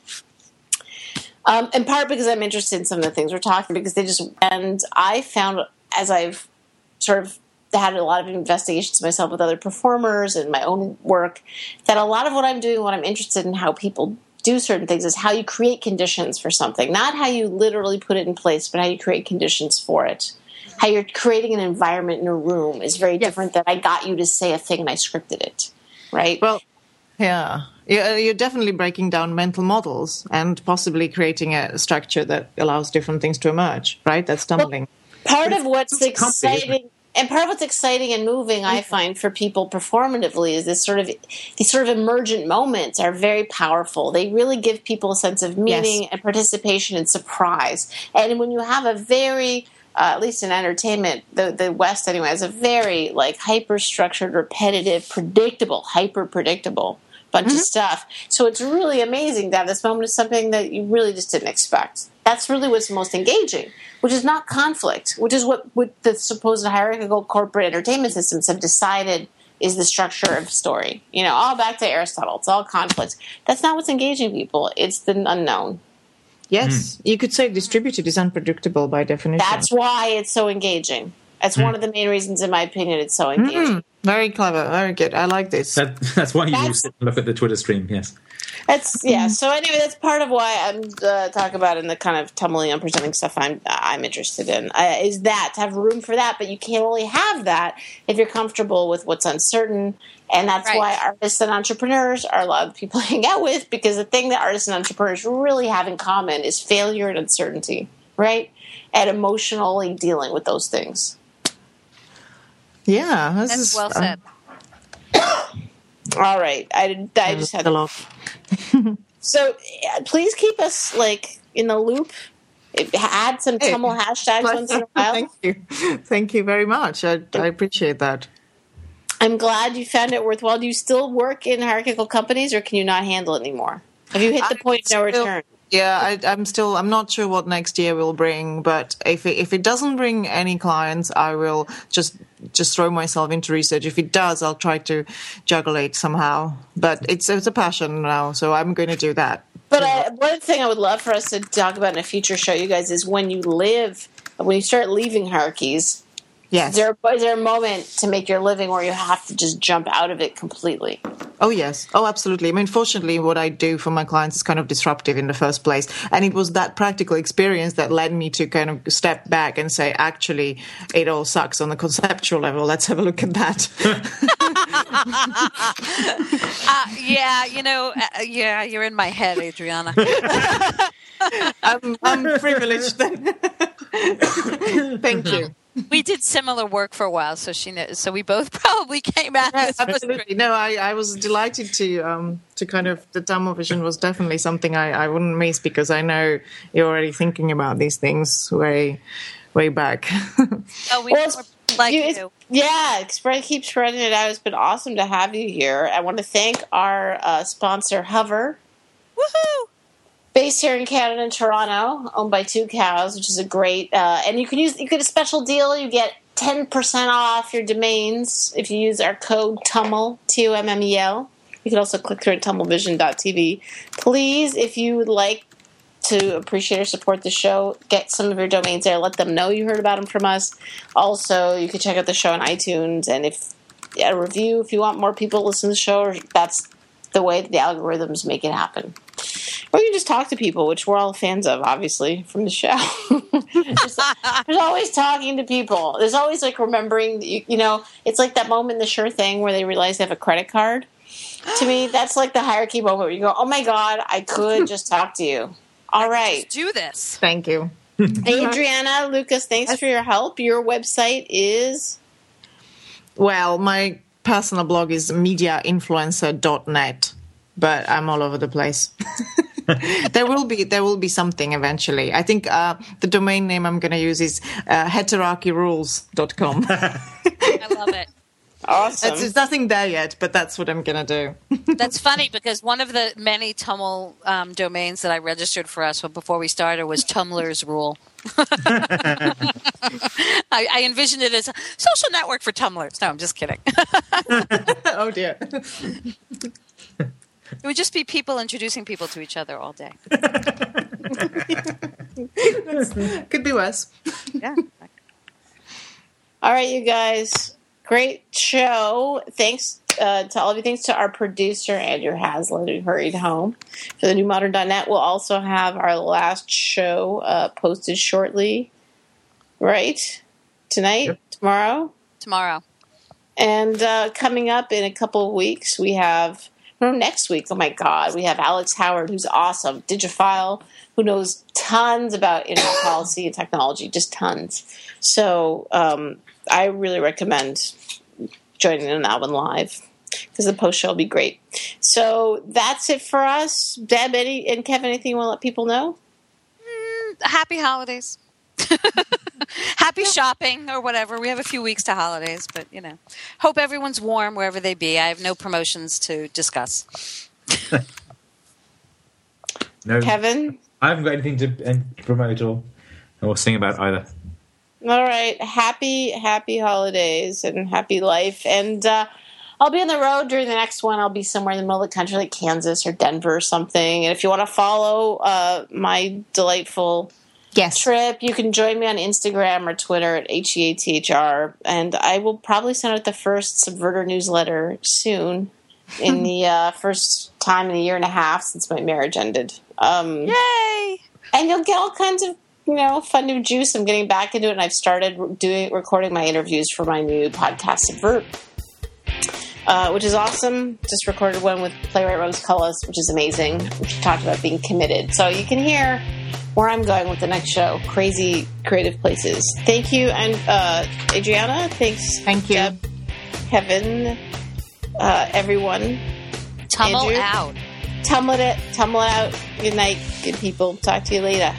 Um, in part because I'm interested in some of the things we're talking because they just, and I found as I've sort of had a lot of investigations myself with other performers and my own work that a lot of what I'm doing, what I'm interested in how people do certain things is how you create conditions for something, not how you literally put it in place, but how you create conditions for it. how you're creating an environment in a room is very different than I got you to say a thing and I scripted it, right? Well, yeah. You're you're definitely breaking down mental models and possibly creating a structure that allows different things to emerge, right? That's tummeling. part of what's it's comfy, isn't it? exciting and part of what's exciting and moving i find for people performatively is this sort of these sort of emergent moments are very powerful they really give people a sense of meaning Yes. and participation and surprise and when you have a very uh, at least in entertainment the, the west anyway has a very like hyper structured repetitive predictable hyper predictable bunch of mm-hmm. stuff. So it's really amazing to have this moment of something that you really just didn't expect. That's really what's most engaging which is not conflict which is what, what the supposed hierarchical corporate entertainment systems have decided is the structure of story. You know all back to aristotle. It's all conflict. That's not what's engaging people. It's the unknown. Yes, hmm. you could say distributed is unpredictable by definition. that's why it's so engaging that's one of the main reasons in my opinion it's so engaging very clever, very good. I like this. That, that's why you That's- sit and look at the Twitter stream. Yes. That's yeah. So anyway, that's part of why I'm uh, talking about in the kind of tummeling, unpresenting stuff I'm I'm interested in. Uh, is that to have room for that, but you can't only have that if you're comfortable with what's uncertain, and that's Right. why artists and entrepreneurs are a lot of people *laughs* I hang out with because the thing that artists and entrepreneurs really have in common is failure and uncertainty, right? And emotionally dealing with those things. Yeah, this That's well uh, said. All right, I, I just had a lot. *laughs* So yeah, please keep us like in the loop. Add some Hey, tummel hashtags once in a *laughs* while. Thank you, thank you very much. I, I appreciate that. I'm glad you found it worthwhile. Do you still work in hierarchical companies, or can you not handle it anymore? Have you hit the I'm point of no return? Yeah, I, I'm still. I'm not sure what next year will bring, but if it, if it doesn't bring any clients, I will just just throw myself into research. If it does, I'll try to juggle it somehow. But it's it's a passion now, so I'm going to do that. But I, one thing I would love for us to talk about in a future show, you guys, is when you live, when you start leaving hierarchies. Yes. Is there, is there a moment to make your living where you have to just jump out of it completely? Oh yes. Oh, absolutely. I mean, fortunately, what I do for my clients is kind of disruptive in the first place, and it was that practical experience that led me to kind of step back and say, actually, it all sucks on the conceptual level. Let's have a look at that. *laughs* Uh, yeah, you know, uh, yeah, you're in my head, Adriana. *laughs* I'm, I'm privileged. Then. *laughs* Thank you. We did similar work for a while, so she knows. So we both *laughs* probably came out. This absolutely. No, I, I was delighted to um to kind of the TummelVision was definitely something I, I wouldn't miss because I know you're already thinking about these things way way back. *laughs* Oh, we Well, like you- you. Yeah, spread, keep spreading it out. It's been awesome to have you here. I want to thank our uh, sponsor, Hover, Woohoo! Based here in Canada in Toronto, owned by Tucows, which is a great. Uh, and you can use you get a special deal. You get ten percent off your domains if you use our code TUMMEL T O M M E L. You can also click through at tummelvision.tv. Please, if you would like to appreciate or support the show, get some of your domains there. Let them know you heard about them from us. Also, you can check out the show on iTunes, and if yeah, a review if you want more people to listen to the show. That's the way that the algorithms make it happen. Or you can just talk to people, which we're all fans of, obviously, from the show. *laughs* there's, there's always talking to people. There's always like remembering, you, you know, it's like that moment in the sure thing where they realize they have a credit card. To me, *gasps* that's like the hierarchy moment where you go, oh my God, I could *laughs* just talk to you. All right. Do this. Thank you. *laughs* Adriana, Lukas, thanks for your help. Your website is. Well, my personal blog is mediainfluencer.net, but I'm all over the place. *laughs* there will be there will be something eventually. I think uh, the domain name I'm going to use is uh, heterarchyrules.com. *laughs* I love it. Awesome. It's, there's nothing there yet, but that's what I'm going to do. *laughs* That's funny because one of the many Tummel um, domains that I registered for us before we started was Tummlers Rule. *laughs* I, I envisioned it as a social network for Tummlers. No, I'm just kidding. *laughs* oh dear. *laughs* It would just be people introducing people to each other all day. Could be worse. Yeah. All right, you guys. Great show. Thanks uh, to all of you. Thanks to our producer, Andrew Haslett, who hurried home. For the New Modern.net, we'll also have our last show uh, posted shortly. Right? tonight, Yep. tomorrow, Tomorrow. and uh, coming up in a couple of weeks, we have. No, next week. Oh my God, we have Alex Howard, who's awesome, Digiphile, who knows tons about internet policy and technology, just tons. So um, I really recommend joining in on that one live because the post show will be great. So that's it for us. Deb, any and Kevin, anything you want to let people know? Mm, happy holidays. *laughs* Happy shopping or whatever. We have a few weeks to holidays, but you know, hope everyone's warm wherever they be. I have no promotions to discuss. *laughs* No, Kevin. I haven't got anything to promote or or sing about either. All right. Happy, happy holidays and happy life. And uh, I'll be on the road during the next one. I'll be somewhere in the middle of the country, like Kansas or Denver or something. And if you want to follow uh, my delightful Yes. trip, you can join me on Instagram or Twitter at E HEATHR. And I will probably send out the first Subverter newsletter soon *laughs* in the uh, first time in a year and a half since my marriage ended. Um, Yay! and you'll get all kinds of you know fun new juice. I'm getting back into it, and I've started doing recording my interviews for my new podcast, Subvert, uh, which is awesome. Just recorded one with playwright Rose Cullis, which is amazing. We talked about being committed, so you can hear where I'm going with the next show. Crazy creative places. Thank you, and uh, Adriana. Thanks. Thank you. Deb, Kevin, uh, everyone. Tummel Andrew? out. Tumble it, tummel it out. Good night, good people. Talk to you later.